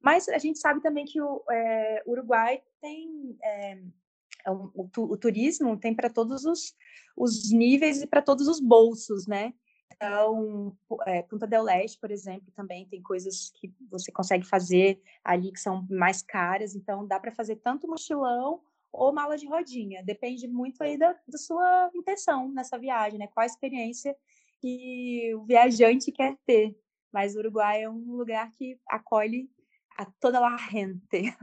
Mas a gente sabe também que o é, Uruguai tem é, o, o, turismo tem para todos os, os níveis e para todos os bolsos, né? Então, é, Punta del Este, por exemplo, também tem coisas que você consegue fazer ali que são mais caras. Então, dá para fazer tanto mochilão ou mala de rodinha. Depende muito aí da, da sua intenção nessa viagem, né? Qual a experiência que o viajante quer ter. Mas o Uruguai é um lugar que acolhe a toda a gente.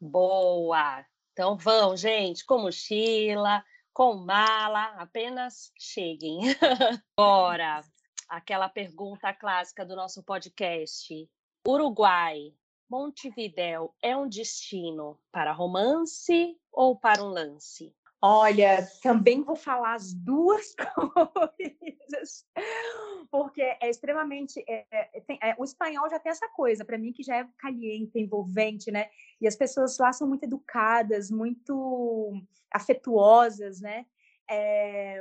Boa! Então vão, gente, com mochila, com mala, apenas cheguem. [laughs] Bora! Aquela pergunta clássica do nosso podcast. Uruguai, Montevidéu é um destino para romance ou para um lance? Olha, também vou falar as duas [laughs] coisas, porque é extremamente. É, é, tem, é, o espanhol já tem essa coisa, para mim, que já é caliente, envolvente, né? E as pessoas lá são muito educadas, muito afetuosas, né? É,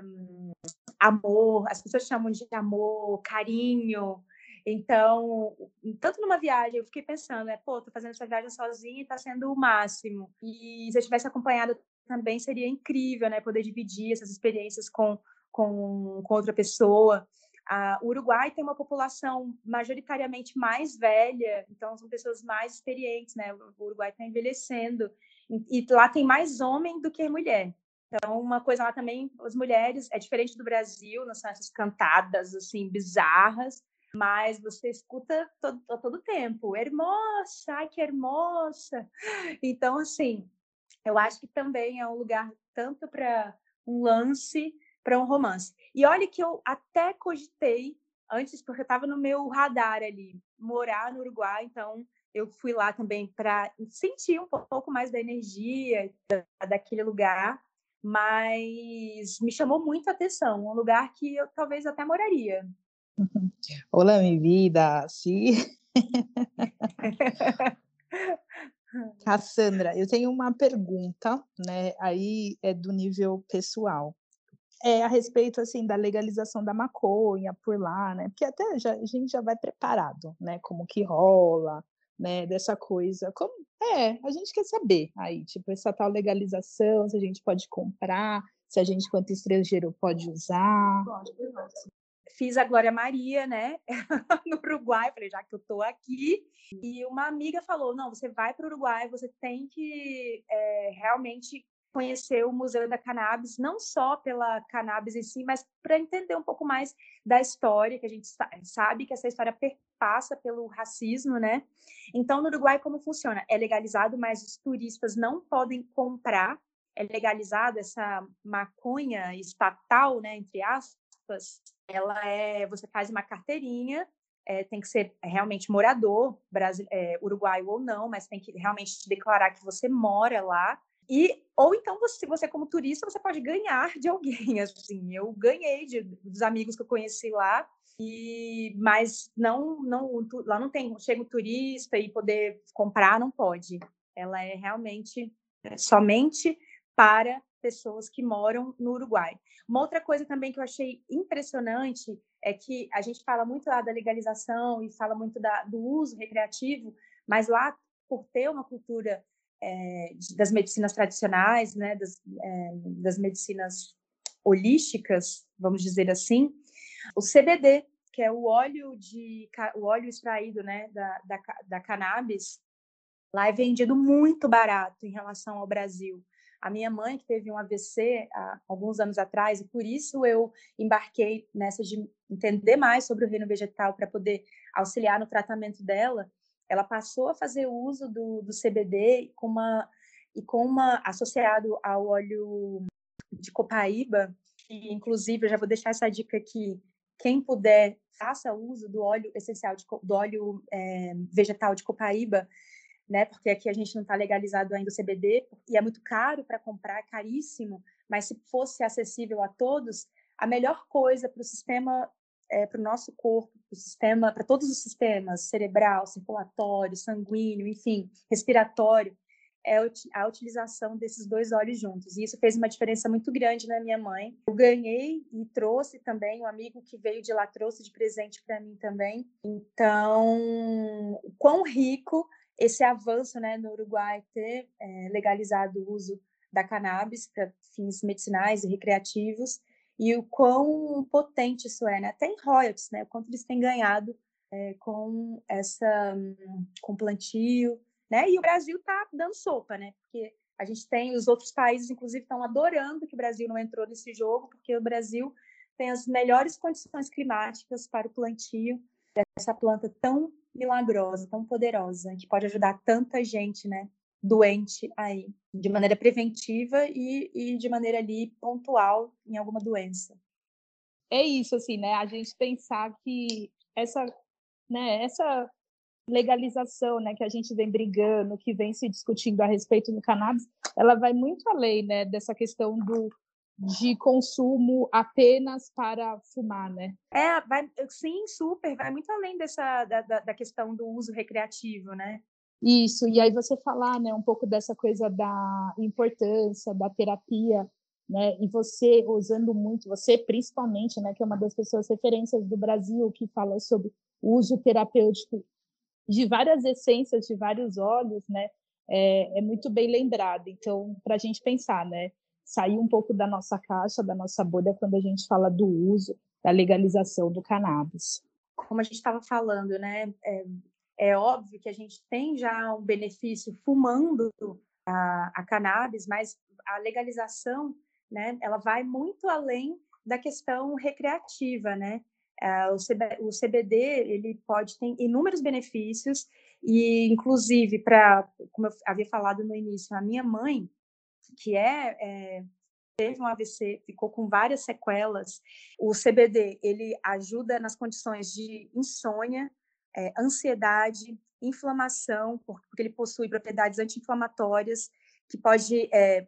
amor, as pessoas chamam de amor, carinho. Então, tanto numa viagem, eu fiquei pensando, né? Pô, tô fazendo essa viagem sozinha e tá sendo o máximo. E se eu tivesse acompanhado também seria incrível, né? Poder dividir essas experiências com, com, com outra pessoa. A, o Uruguai tem uma população majoritariamente mais velha, então são pessoas mais experientes, né? O Uruguai está envelhecendo e, e lá tem mais homem do que mulher. Então, uma coisa lá também, as mulheres, é diferente do Brasil, não são essas cantadas, assim, bizarras, mas você escuta todo, todo tempo, hermosa, ai que hermosa. Então, assim, eu acho que também é um lugar tanto para um lance, para um romance. E olha que eu até cogitei antes, porque eu estava no meu radar ali, morar no Uruguai, então eu fui lá também para sentir um pouco mais da energia daquele lugar, mas me chamou muito a atenção, um lugar que eu talvez até moraria. [laughs] Olá, minha vida, sim. [laughs] Cassandra, eu tenho uma pergunta, né? Aí é do nível pessoal. É a respeito assim da legalização da maconha por lá, né? Porque até já, a gente já vai preparado, né? Como que rola, né? Dessa coisa. Como é? A gente quer saber aí, tipo essa tal legalização, se a gente pode comprar, se a gente quanto estrangeiro pode usar. Pode, pode fiz a Glória Maria, né, [laughs] no Uruguai, falei, já que eu tô aqui, e uma amiga falou, não, você vai para o Uruguai, você tem que é, realmente conhecer o Museu da Cannabis, não só pela cannabis em si, mas para entender um pouco mais da história, que a gente sabe que essa história perpassa pelo racismo, né? Então, no Uruguai, como funciona? É legalizado, mas os turistas não podem comprar, é legalizado essa maconha estatal, né, entre aspas, ela é, você faz uma carteirinha, é, tem que ser realmente morador, Brasil, é, uruguaio ou não, mas tem que realmente declarar que você mora lá. E, ou então, você, se você como turista, você pode ganhar de alguém, [laughs] assim. Eu ganhei de, dos amigos que eu conheci lá, e mas não, não lá não tem, chega o turista e poder comprar, não pode. Ela é realmente é, somente para pessoas que moram no Uruguai. Uma outra coisa também que eu achei impressionante é que a gente fala muito lá da legalização e fala muito da, do uso recreativo, mas lá, por ter uma cultura é, das medicinas tradicionais, né, das, é, das medicinas holísticas, vamos dizer assim, o CBD, que é o óleo de o óleo extraído, né, da, da, da cannabis, lá é vendido muito barato em relação ao Brasil. A minha mãe, que teve um AVC há alguns anos atrás, e por isso eu embarquei nessa de entender mais sobre o reino vegetal para poder auxiliar no tratamento dela, ela passou a fazer uso do, do CBD com uma, e com uma associado ao óleo de copaíba, e inclusive eu já vou deixar essa dica aqui, quem puder faça uso do óleo essencial de, do óleo é, vegetal de copaíba né? Porque aqui a gente não está legalizado ainda o CBD e é muito caro para comprar, é caríssimo. Mas se fosse acessível a todos, a melhor coisa para o sistema, é, para o nosso corpo, para sistema, para todos os sistemas, cerebral, circulatório, sanguíneo, enfim, respiratório, é a utilização desses dois óleos juntos. E isso fez uma diferença muito grande na minha mãe. Eu ganhei e trouxe também, um amigo que veio de lá trouxe de presente para mim também. Então, quão rico esse avanço né, no Uruguai ter é, legalizado o uso da cannabis para fins medicinais e recreativos e o quão potente isso é, né? até em royalties, né? o quanto eles têm ganhado é, com essa com plantio, né? E o Brasil está dando sopa, né? Porque a gente tem os outros países, inclusive, estão adorando que o Brasil não entrou nesse jogo, porque o Brasil tem as melhores condições climáticas para o plantio dessa planta tão milagrosa, tão poderosa, que pode ajudar tanta gente, né? Doente aí, de maneira preventiva e, e de maneira ali pontual em alguma doença. É isso, assim, né? A gente pensar que essa, né, essa legalização, né, que a gente vem brigando, que vem se discutindo a respeito do cannabis, ela vai muito além, né, dessa questão do de consumo apenas para fumar, né? É, vai, sim, super, vai muito além dessa da, da, questão do uso recreativo, né? Isso, e aí você falar, né, um pouco dessa coisa da importância da terapia, né, e você usando muito, você principalmente, né, que é uma das pessoas referências do Brasil que fala sobre o uso terapêutico de várias essências, de vários óleos, né? É, é muito bem lembrado. Então, para a gente pensar, né? Sair um pouco da nossa caixa, da nossa bolha, quando a gente fala do uso, da legalização do cannabis. Como a gente estava falando, né? É, é, óbvio que a gente tem já um benefício fumando a, a cannabis, mas a legalização, né? Ela vai muito além da questão recreativa, né? Uh, o, CBD ele pode ter inúmeros benefícios e inclusive para como eu havia falado no início a minha mãe que é, é, teve um AVC ficou com várias sequelas. O CBD ele ajuda nas condições de insônia é, ansiedade inflamação porque ele possui propriedades anti-inflamatórias que pode é,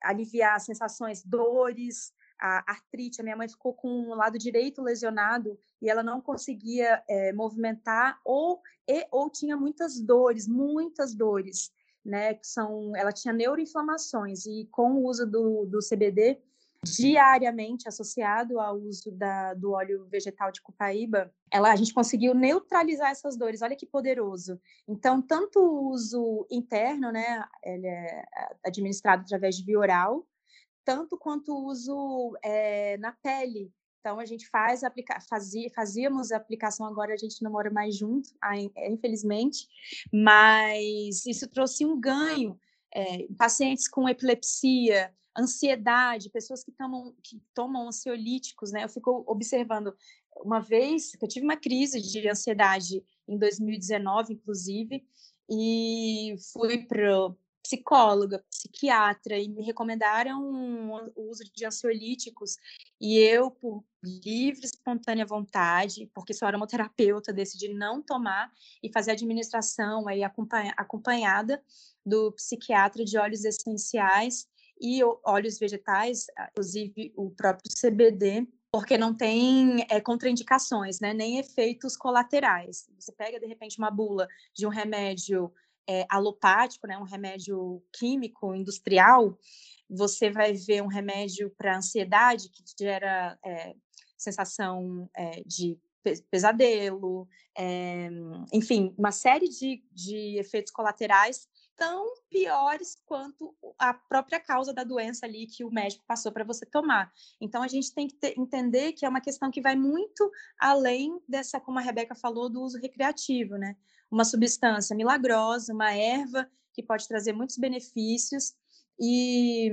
aliviar sensações dores a artrite, a minha mãe ficou com o lado direito lesionado e ela não conseguia é, movimentar ou e, ou tinha muitas dores, muitas dores, né? Que são, ela tinha neuroinflamações e com o uso do, do CBD diariamente associado ao uso da, do óleo vegetal de cupaíba, ela, a gente conseguiu neutralizar essas dores. Olha que poderoso. Então, tanto o uso interno, né, ele é administrado através de via oral, tanto quanto o uso é, na pele. Então, a gente faz aplica fazia, fazíamos a aplicação, agora a gente não mora mais junto, é, infelizmente, mas isso trouxe um ganho. É, pacientes com epilepsia, ansiedade, pessoas que tomam, que tomam ansiolíticos, né? Eu fico observando, uma vez que eu tive uma crise de ansiedade em 2019, inclusive, e fui para psicóloga, psiquiatra e me recomendaram o uso de ansiolíticos e eu, por livre, espontânea vontade, porque sou aromaterapeuta, decidi não tomar e fazer administração aí acompanhada do psiquiatra de óleos essenciais e óleos vegetais, inclusive o próprio CBD, porque não tem é, contraindicações, né, nem efeitos colaterais. Você pega, de repente, uma bula de um remédio é, alopático, né, um remédio químico industrial, você vai ver um remédio para ansiedade que gera é, sensação é, de pesadelo, enfim, uma série de, de efeitos colaterais tão piores quanto a própria causa da doença ali que o médico passou para você tomar. Então a gente tem que ter, entender que é uma questão que vai muito além dessa, como a Rebeca falou, do uso recreativo, né? Uma substância milagrosa, uma erva que pode trazer muitos benefícios. E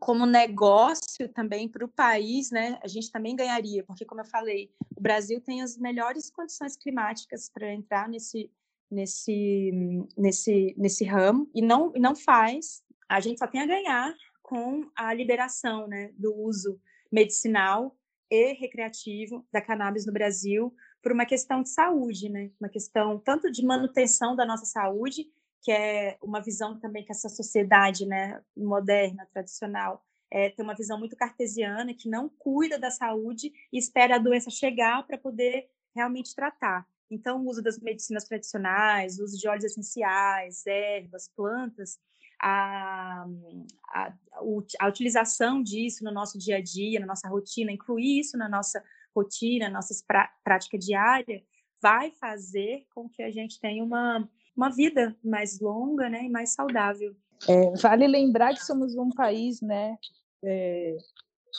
como negócio também para o país, né, a gente também ganharia, porque como eu falei, o Brasil tem as melhores condições climáticas para entrar nesse nesse, nesse, nesse ramo e não, não faz, a gente só tem a ganhar com a liberação né, do uso medicinal e recreativo da cannabis no Brasil por uma questão de saúde, né? Uma questão tanto de manutenção da nossa saúde, que é uma visão também que essa sociedade, né, moderna, tradicional, é, tem uma visão muito cartesiana, que não cuida da saúde e espera a doença chegar para poder realmente tratar. Então, o uso das medicinas tradicionais, o uso de óleos essenciais, ervas, plantas, a, a, a, utilização disso no nosso dia a dia, na nossa rotina, incluir isso na nossa rotina, na nossa prática diária, vai fazer com que a gente tenha uma, uma vida mais longa né, e mais saudável. É, vale lembrar que somos um país né, é,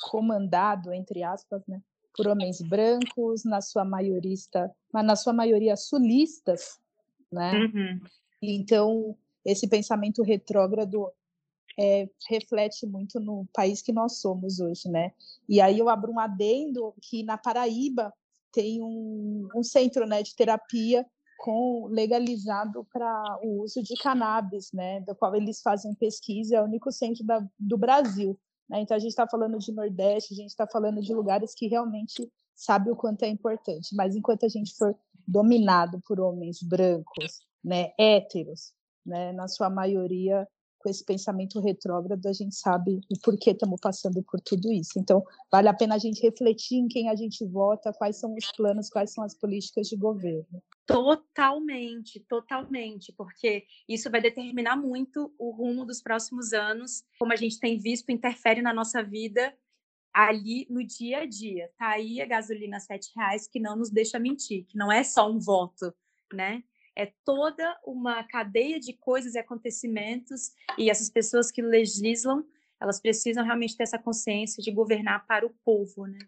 comandado, entre aspas, né, por homens brancos, na sua maioria, mas na sua maioria sulistas, né? Uhum. Então, esse pensamento retrógrado é, reflete muito no país que nós somos hoje, né? E aí eu abro um adendo que na Paraíba tem um, um centro né, de terapia com legalizado para o uso de cannabis, né? Do qual eles fazem pesquisa, é o único centro da, do Brasil. Né? Então, a gente está falando de Nordeste, a gente está falando de lugares que realmente sabe o quanto é importante. Mas enquanto a gente for dominado por homens brancos, né, héteros, né, na sua maioria com esse pensamento retrógrado, a gente sabe o porquê estamos passando por tudo isso. Então, vale a pena a gente refletir em quem a gente vota, quais são os planos, quais são as políticas de governo. Totalmente, totalmente, porque isso vai determinar muito o rumo dos próximos anos, como a gente tem visto, interfere na nossa vida ali no dia a dia. Tá aí a gasolina sete reais que não nos deixa mentir, que não é só um voto, né? É toda uma cadeia de coisas e acontecimentos, e essas pessoas que legislam, elas precisam realmente ter essa consciência de governar para o povo, né?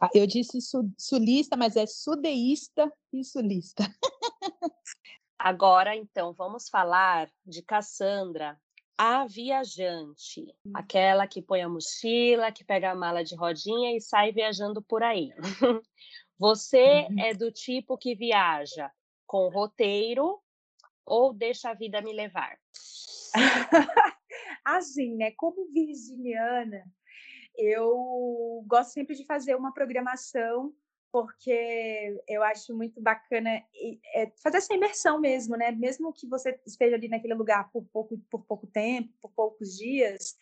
Ah, eu disse sulista, mas é sudeísta e sulista. Agora, então, vamos falar de Cassandra, a viajante, hum. aquela que põe a mochila, que pega a mala de rodinha e sai viajando por aí. [laughs] Você uhum. é do tipo que viaja com roteiro ou deixa a vida me levar? [laughs] assim, né? Como virginiana, eu gosto sempre de fazer uma programação porque eu acho muito bacana é, fazer essa imersão mesmo, né? Mesmo que você esteja ali naquele lugar por pouco, por pouco tempo, por poucos dias,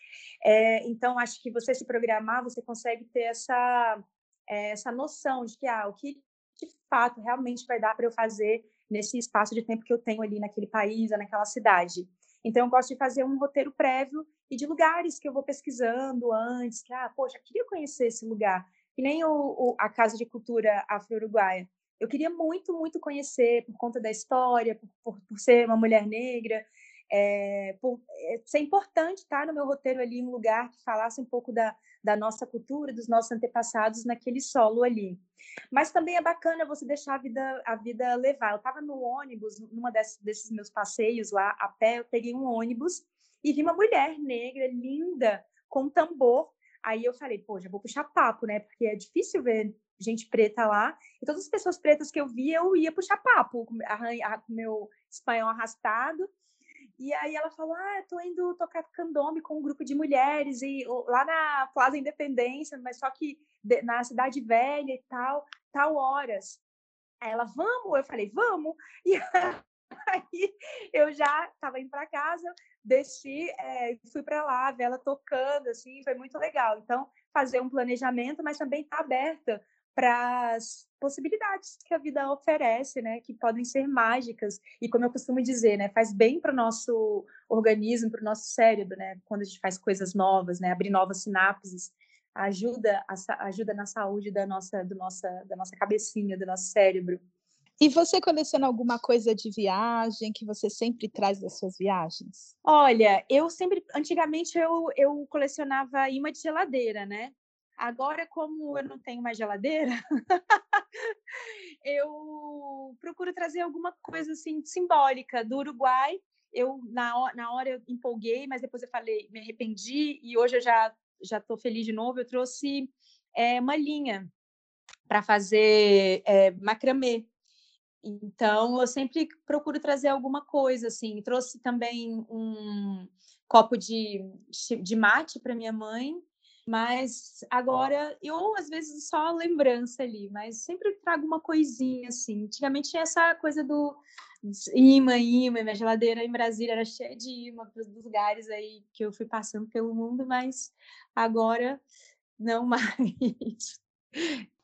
é, então acho que você se programar, você consegue ter essa é, essa noção de que ah, o que de fato realmente vai dar para eu fazer nesse espaço de tempo que eu tenho ali naquele país, naquela cidade. Então, eu gosto de fazer um roteiro prévio e de lugares que eu vou pesquisando antes, que, ah, poxa, queria conhecer esse lugar. Que nem o, o a Casa de Cultura Afro-Uruguaia. Eu queria muito, muito conhecer por conta da história, por, por, por ser uma mulher negra, é, por é, ser importante estar no meu roteiro ali um lugar que falasse um pouco da, da nossa cultura, dos nossos antepassados naquele solo ali. Mas também é bacana você deixar a vida, a vida levar. Eu estava no ônibus, numa desses, desses meus passeios lá a pé, eu peguei um ônibus e vi uma mulher negra, linda, com tambor. Aí eu falei, pô, já vou puxar papo, né? Porque é difícil ver gente preta lá. E todas as pessoas pretas que eu via, eu ia puxar papo, com meu espanhol arrastado. E aí ela falou: Ah, tô indo tocar candombe com um grupo de mulheres e lá na Plaza Independência, mas só que na Cidade Velha e tal, tal horas. Aí ela, vamos? Eu falei, vamos. [laughs] E aí eu já estava indo para casa, desci, é, fui para lá, ver ela tocando, assim, foi muito legal. Então, fazer um planejamento, mas também estar tá aberta para as possibilidades que a vida oferece, né, que podem ser mágicas e como eu costumo dizer, né, faz bem para o nosso organismo, para o nosso cérebro, né, quando a gente faz coisas novas, né, abrir novas sinapses, ajuda ajuda na saúde da nossa do nossa da nossa cabecinha, do nosso cérebro. E você coleciona alguma coisa de viagem que você sempre traz das suas viagens? Olha, eu sempre, antigamente eu, eu colecionava imã de geladeira, né? Agora, como eu não tenho mais geladeira, [laughs] eu procuro trazer alguma coisa assim simbólica do Uruguai. Eu na, na hora eu empolguei, mas depois eu falei, me arrependi e hoje eu já já estou feliz de novo. Eu trouxe é, uma linha para fazer é, macramê. Então, eu sempre procuro trazer alguma coisa, assim. Trouxe também um copo de, de mate para minha mãe, Mas agora, eu às vezes só lembrança ali, mas sempre trago uma coisinha assim. Antigamente tinha essa coisa do imã, imã, minha geladeira em Brasília era cheia de imã para os lugares aí que eu fui passando pelo mundo, mas agora não [laughs] mais.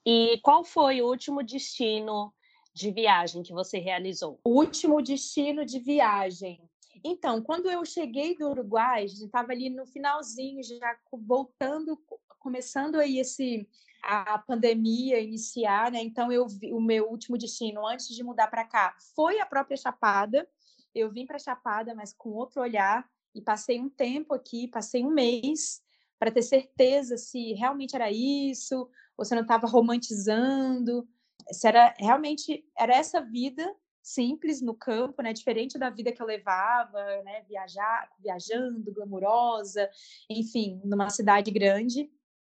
E qual foi o último destino de viagem que você realizou? O último destino de viagem. Então, quando eu cheguei do Uruguai, a gente estava ali no finalzinho, já voltando, começando aí esse a pandemia iniciar, né? Então eu vi, o meu último destino antes de mudar para cá foi a própria Chapada. Eu vim para Chapada, mas com outro olhar e passei um tempo aqui, passei um mês para ter certeza se realmente era isso, ou se não estava romantizando, se era realmente era essa vida simples no campo, né, diferente da vida que eu levava, né, viajar, viajando, glamurosa, enfim, numa cidade grande.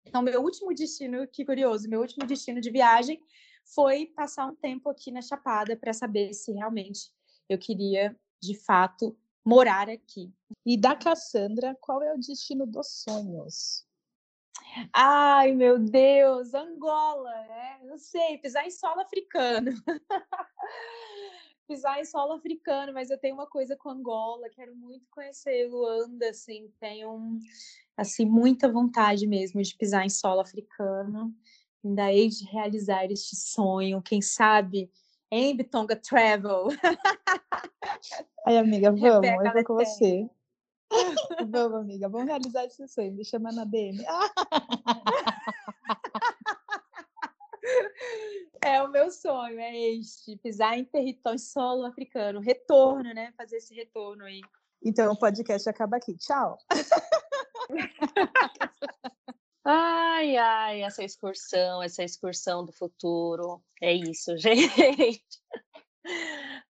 Então, meu último destino, que curioso, meu último destino de viagem foi passar um tempo aqui na Chapada para saber se realmente eu queria, de fato, morar aqui. E da Cassandra, qual é o destino dos sonhos? Ai, meu Deus, Angola, né? Não sei, pisar em solo africano. [laughs] pisar em solo africano, mas eu tenho uma coisa com Angola, quero muito conhecer Luanda, assim, tenho assim muita vontade mesmo de pisar em solo africano. Ainda hei de realizar este sonho, quem sabe em Bitonga Travel. [laughs] Ai, amiga, vamos, eu vou com você. [laughs] vamos, amiga, vamos realizar esse sonho. Me chama na DM. [laughs] É o meu sonho, é este, pisar em território solo africano, retorno, né? Fazer esse retorno aí. Então o podcast acaba aqui. Tchau. [laughs] Ai, ai, essa excursão, essa excursão do futuro. É isso, gente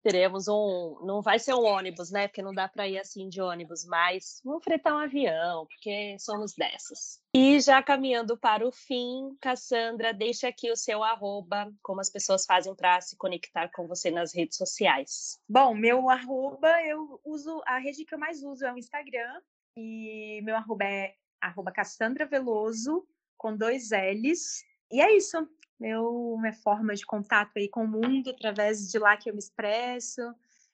teremos um. Não vai ser um ônibus, né? Porque não dá para ir assim de ônibus, mas vamos fretar um avião, porque somos dessas. E já caminhando para o fim, Cassandra, deixa aqui o seu arroba, como as pessoas fazem para se conectar com você nas redes sociais. Bom, meu arroba, eu uso, a rede que eu mais uso é o Instagram, e meu arroba é arroba Cassandra Veloso, com dois L's. E é isso meu, minha forma de contato aí com o mundo, através de lá que eu me expresso,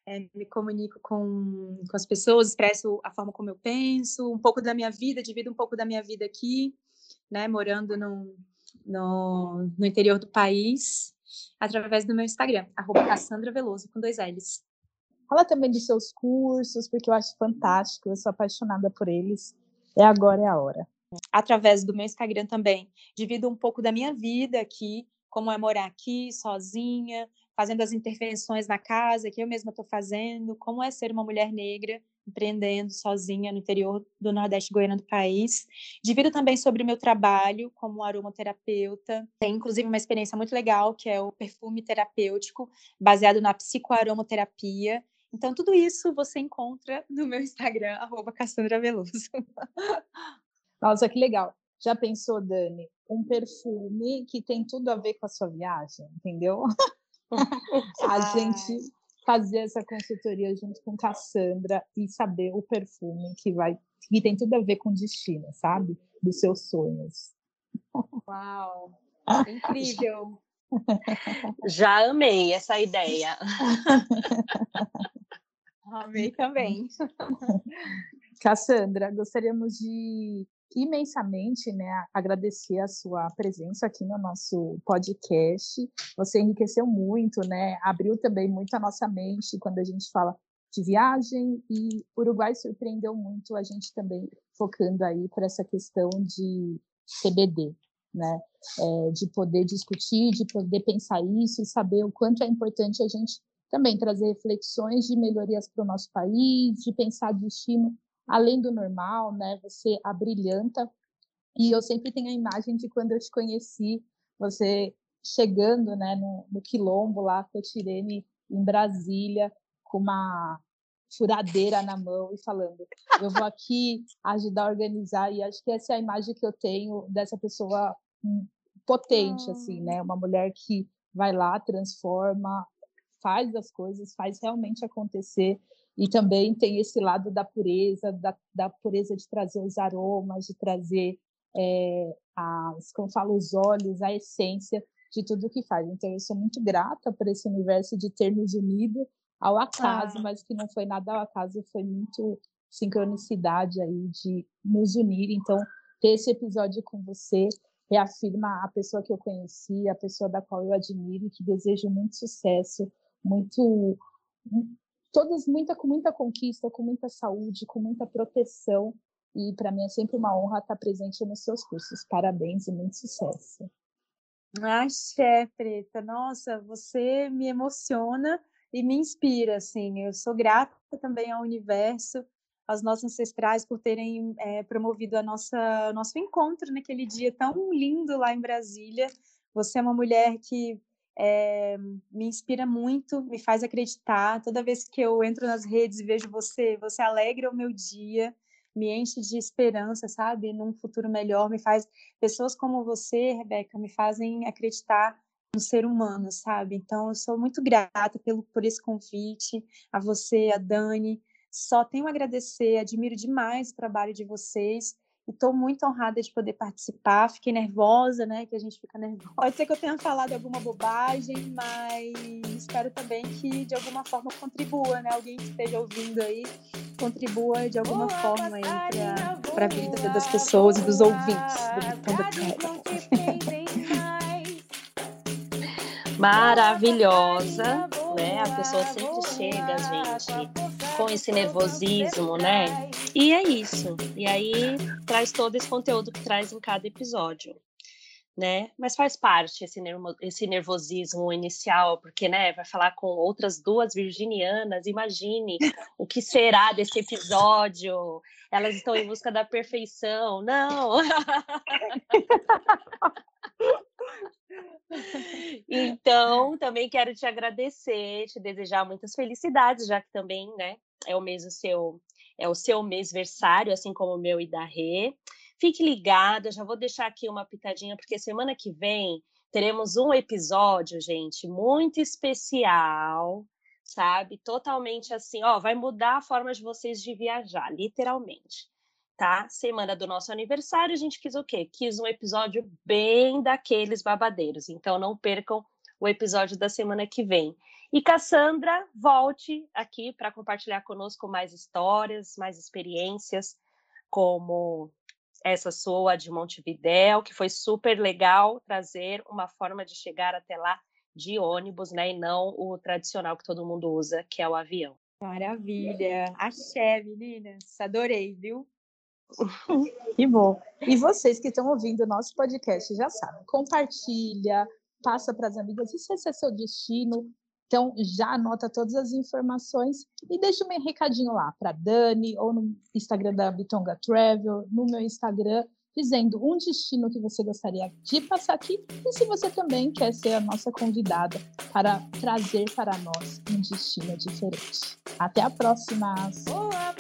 é, me comunico com, com as pessoas, expresso a forma como eu penso, um pouco da minha vida, divido um pouco da minha vida aqui, né, morando no, no, no interior do país, através do meu Instagram, arroba Cassandra Veloso, com dois L's. Fala também dos seus cursos, porque eu acho fantástico, eu sou apaixonada por eles. É agora, é a hora através do meu Instagram também, divido um pouco da minha vida aqui, como é morar aqui sozinha, fazendo as intervenções na casa que eu mesma estou fazendo, como é ser uma mulher negra empreendendo sozinha no interior do Nordeste goiano do país. Divido também sobre o meu trabalho como aromaterapeuta. Tem inclusive uma experiência muito legal que é o perfume terapêutico baseado na psicoaromaterapia. Então tudo isso você encontra no meu Instagram @cassandra_veloso. [laughs] Nossa, que legal. Já pensou, Dani, um perfume que tem tudo a ver com a sua viagem, entendeu? [laughs] a gente fazer essa consultoria junto com Cassandra e saber o perfume que vai que tem tudo a ver com o destino, sabe? Dos seus sonhos. Uau! Incrível! [laughs] Já amei essa ideia. [laughs] Amei também. Cassandra, gostaríamos de imensamente, né, agradecer a sua presença aqui no nosso podcast. Você enriqueceu muito, né? Abriu também muito a nossa mente quando a gente fala de viagem e Uruguai surpreendeu muito a gente também focando aí para essa questão de CBD, né? É, de poder discutir, de poder pensar isso e saber o quanto é importante a gente também trazer reflexões de melhorias para o nosso país, de pensar destino além do normal, né? Você abrilhanta. E eu sempre tenho a imagem de quando eu te conheci, você chegando, né, no, no quilombo lá, Cotirene, em Brasília, com uma furadeira na mão e falando: eu vou aqui ajudar a organizar. E acho que essa é a imagem que eu tenho dessa pessoa hum, potente, assim, né? Uma mulher que vai lá, transforma, faz as coisas, faz realmente acontecer. E também tem esse lado da pureza, da, da pureza de trazer os aromas, de trazer é, as, como falo, os olhos, a essência de tudo que faz. Então, eu sou muito grata por esse universo de ter nos unido ao acaso, ah. mas que não foi nada ao acaso, foi muito sincronicidade aí de nos unir. Então, ter esse episódio com você reafirma a pessoa que eu conheci, a pessoa da qual eu admiro e que desejo muito sucesso, muito todas muita com muita conquista, com muita saúde, com muita proteção e para mim é sempre uma honra estar presente nos seus cursos. Parabéns e muito sucesso. Axé, Preta. Nossa, você me emociona e me inspira, assim. Eu sou grata também ao universo, aos nossos ancestrais por terem é, promovido a nossa nosso encontro naquele dia tão lindo lá em Brasília. Você é uma mulher que é, me inspira muito, me faz acreditar. Toda vez que eu entro nas redes e vejo você, você alegra o meu dia me enche de esperança, sabe? Num futuro melhor, me faz pessoas como você, Rebeca, me fazem acreditar no ser humano, sabe? Então eu sou muito grata pelo por esse convite, a você, a Dani. Só tenho a agradecer, admiro demais o trabalho de vocês e estou muito honrada de poder participar. Fiquei nervosa, né? Que a gente fica nervosa. [laughs] Pode ser que eu tenha falado alguma bobagem, mas espero também que de alguma forma contribua, né? Alguém que esteja ouvindo aí contribua de alguma boa forma aí para a vida das pessoas e dos ouvintes do Maravilhosa, né? A pessoa sempre chega, gente com esse nervosismo, né? E é isso. E aí traz todo esse conteúdo que traz em cada episódio. Né? Mas faz parte esse, nervo, esse nervosismo inicial, porque né, vai falar com outras duas virginianas. Imagine o que será desse episódio. Elas estão em busca da perfeição. Não! [laughs] Então, também quero te agradecer, te desejar muitas felicidades, já que também, né, é o mês o seu, é o seu mês versário, assim como o meu e da Rê. Fique ligada, já vou deixar aqui uma pitadinha, porque semana que vem teremos um episódio, gente, muito especial, sabe? Totalmente assim, ó, vai mudar a forma de vocês de viajar, literalmente tá? Semana do nosso aniversário, a gente quis o quê? Quis um episódio bem daqueles babadeiros. Então não percam o episódio da semana que vem. E Cassandra, volte aqui para compartilhar conosco mais histórias, mais experiências, como essa sua de Montevidéu, que foi super legal trazer uma forma de chegar até lá de ônibus, né? E não o tradicional que todo mundo usa, que é o avião. Maravilha! Axé, meninas! Adorei, viu? [laughs] Que bom. E vocês que estão ouvindo o nosso podcast já sabem, compartilha, passa para as amigas, se esse é seu destino. Então, já anota todas as informações e deixa um recadinho lá para Dani ou no Instagram da Bitonga Travel, no meu Instagram, dizendo um destino que você gostaria de passar aqui e se você também quer ser a nossa convidada para trazer para nós um destino diferente. Até a próxima! Boa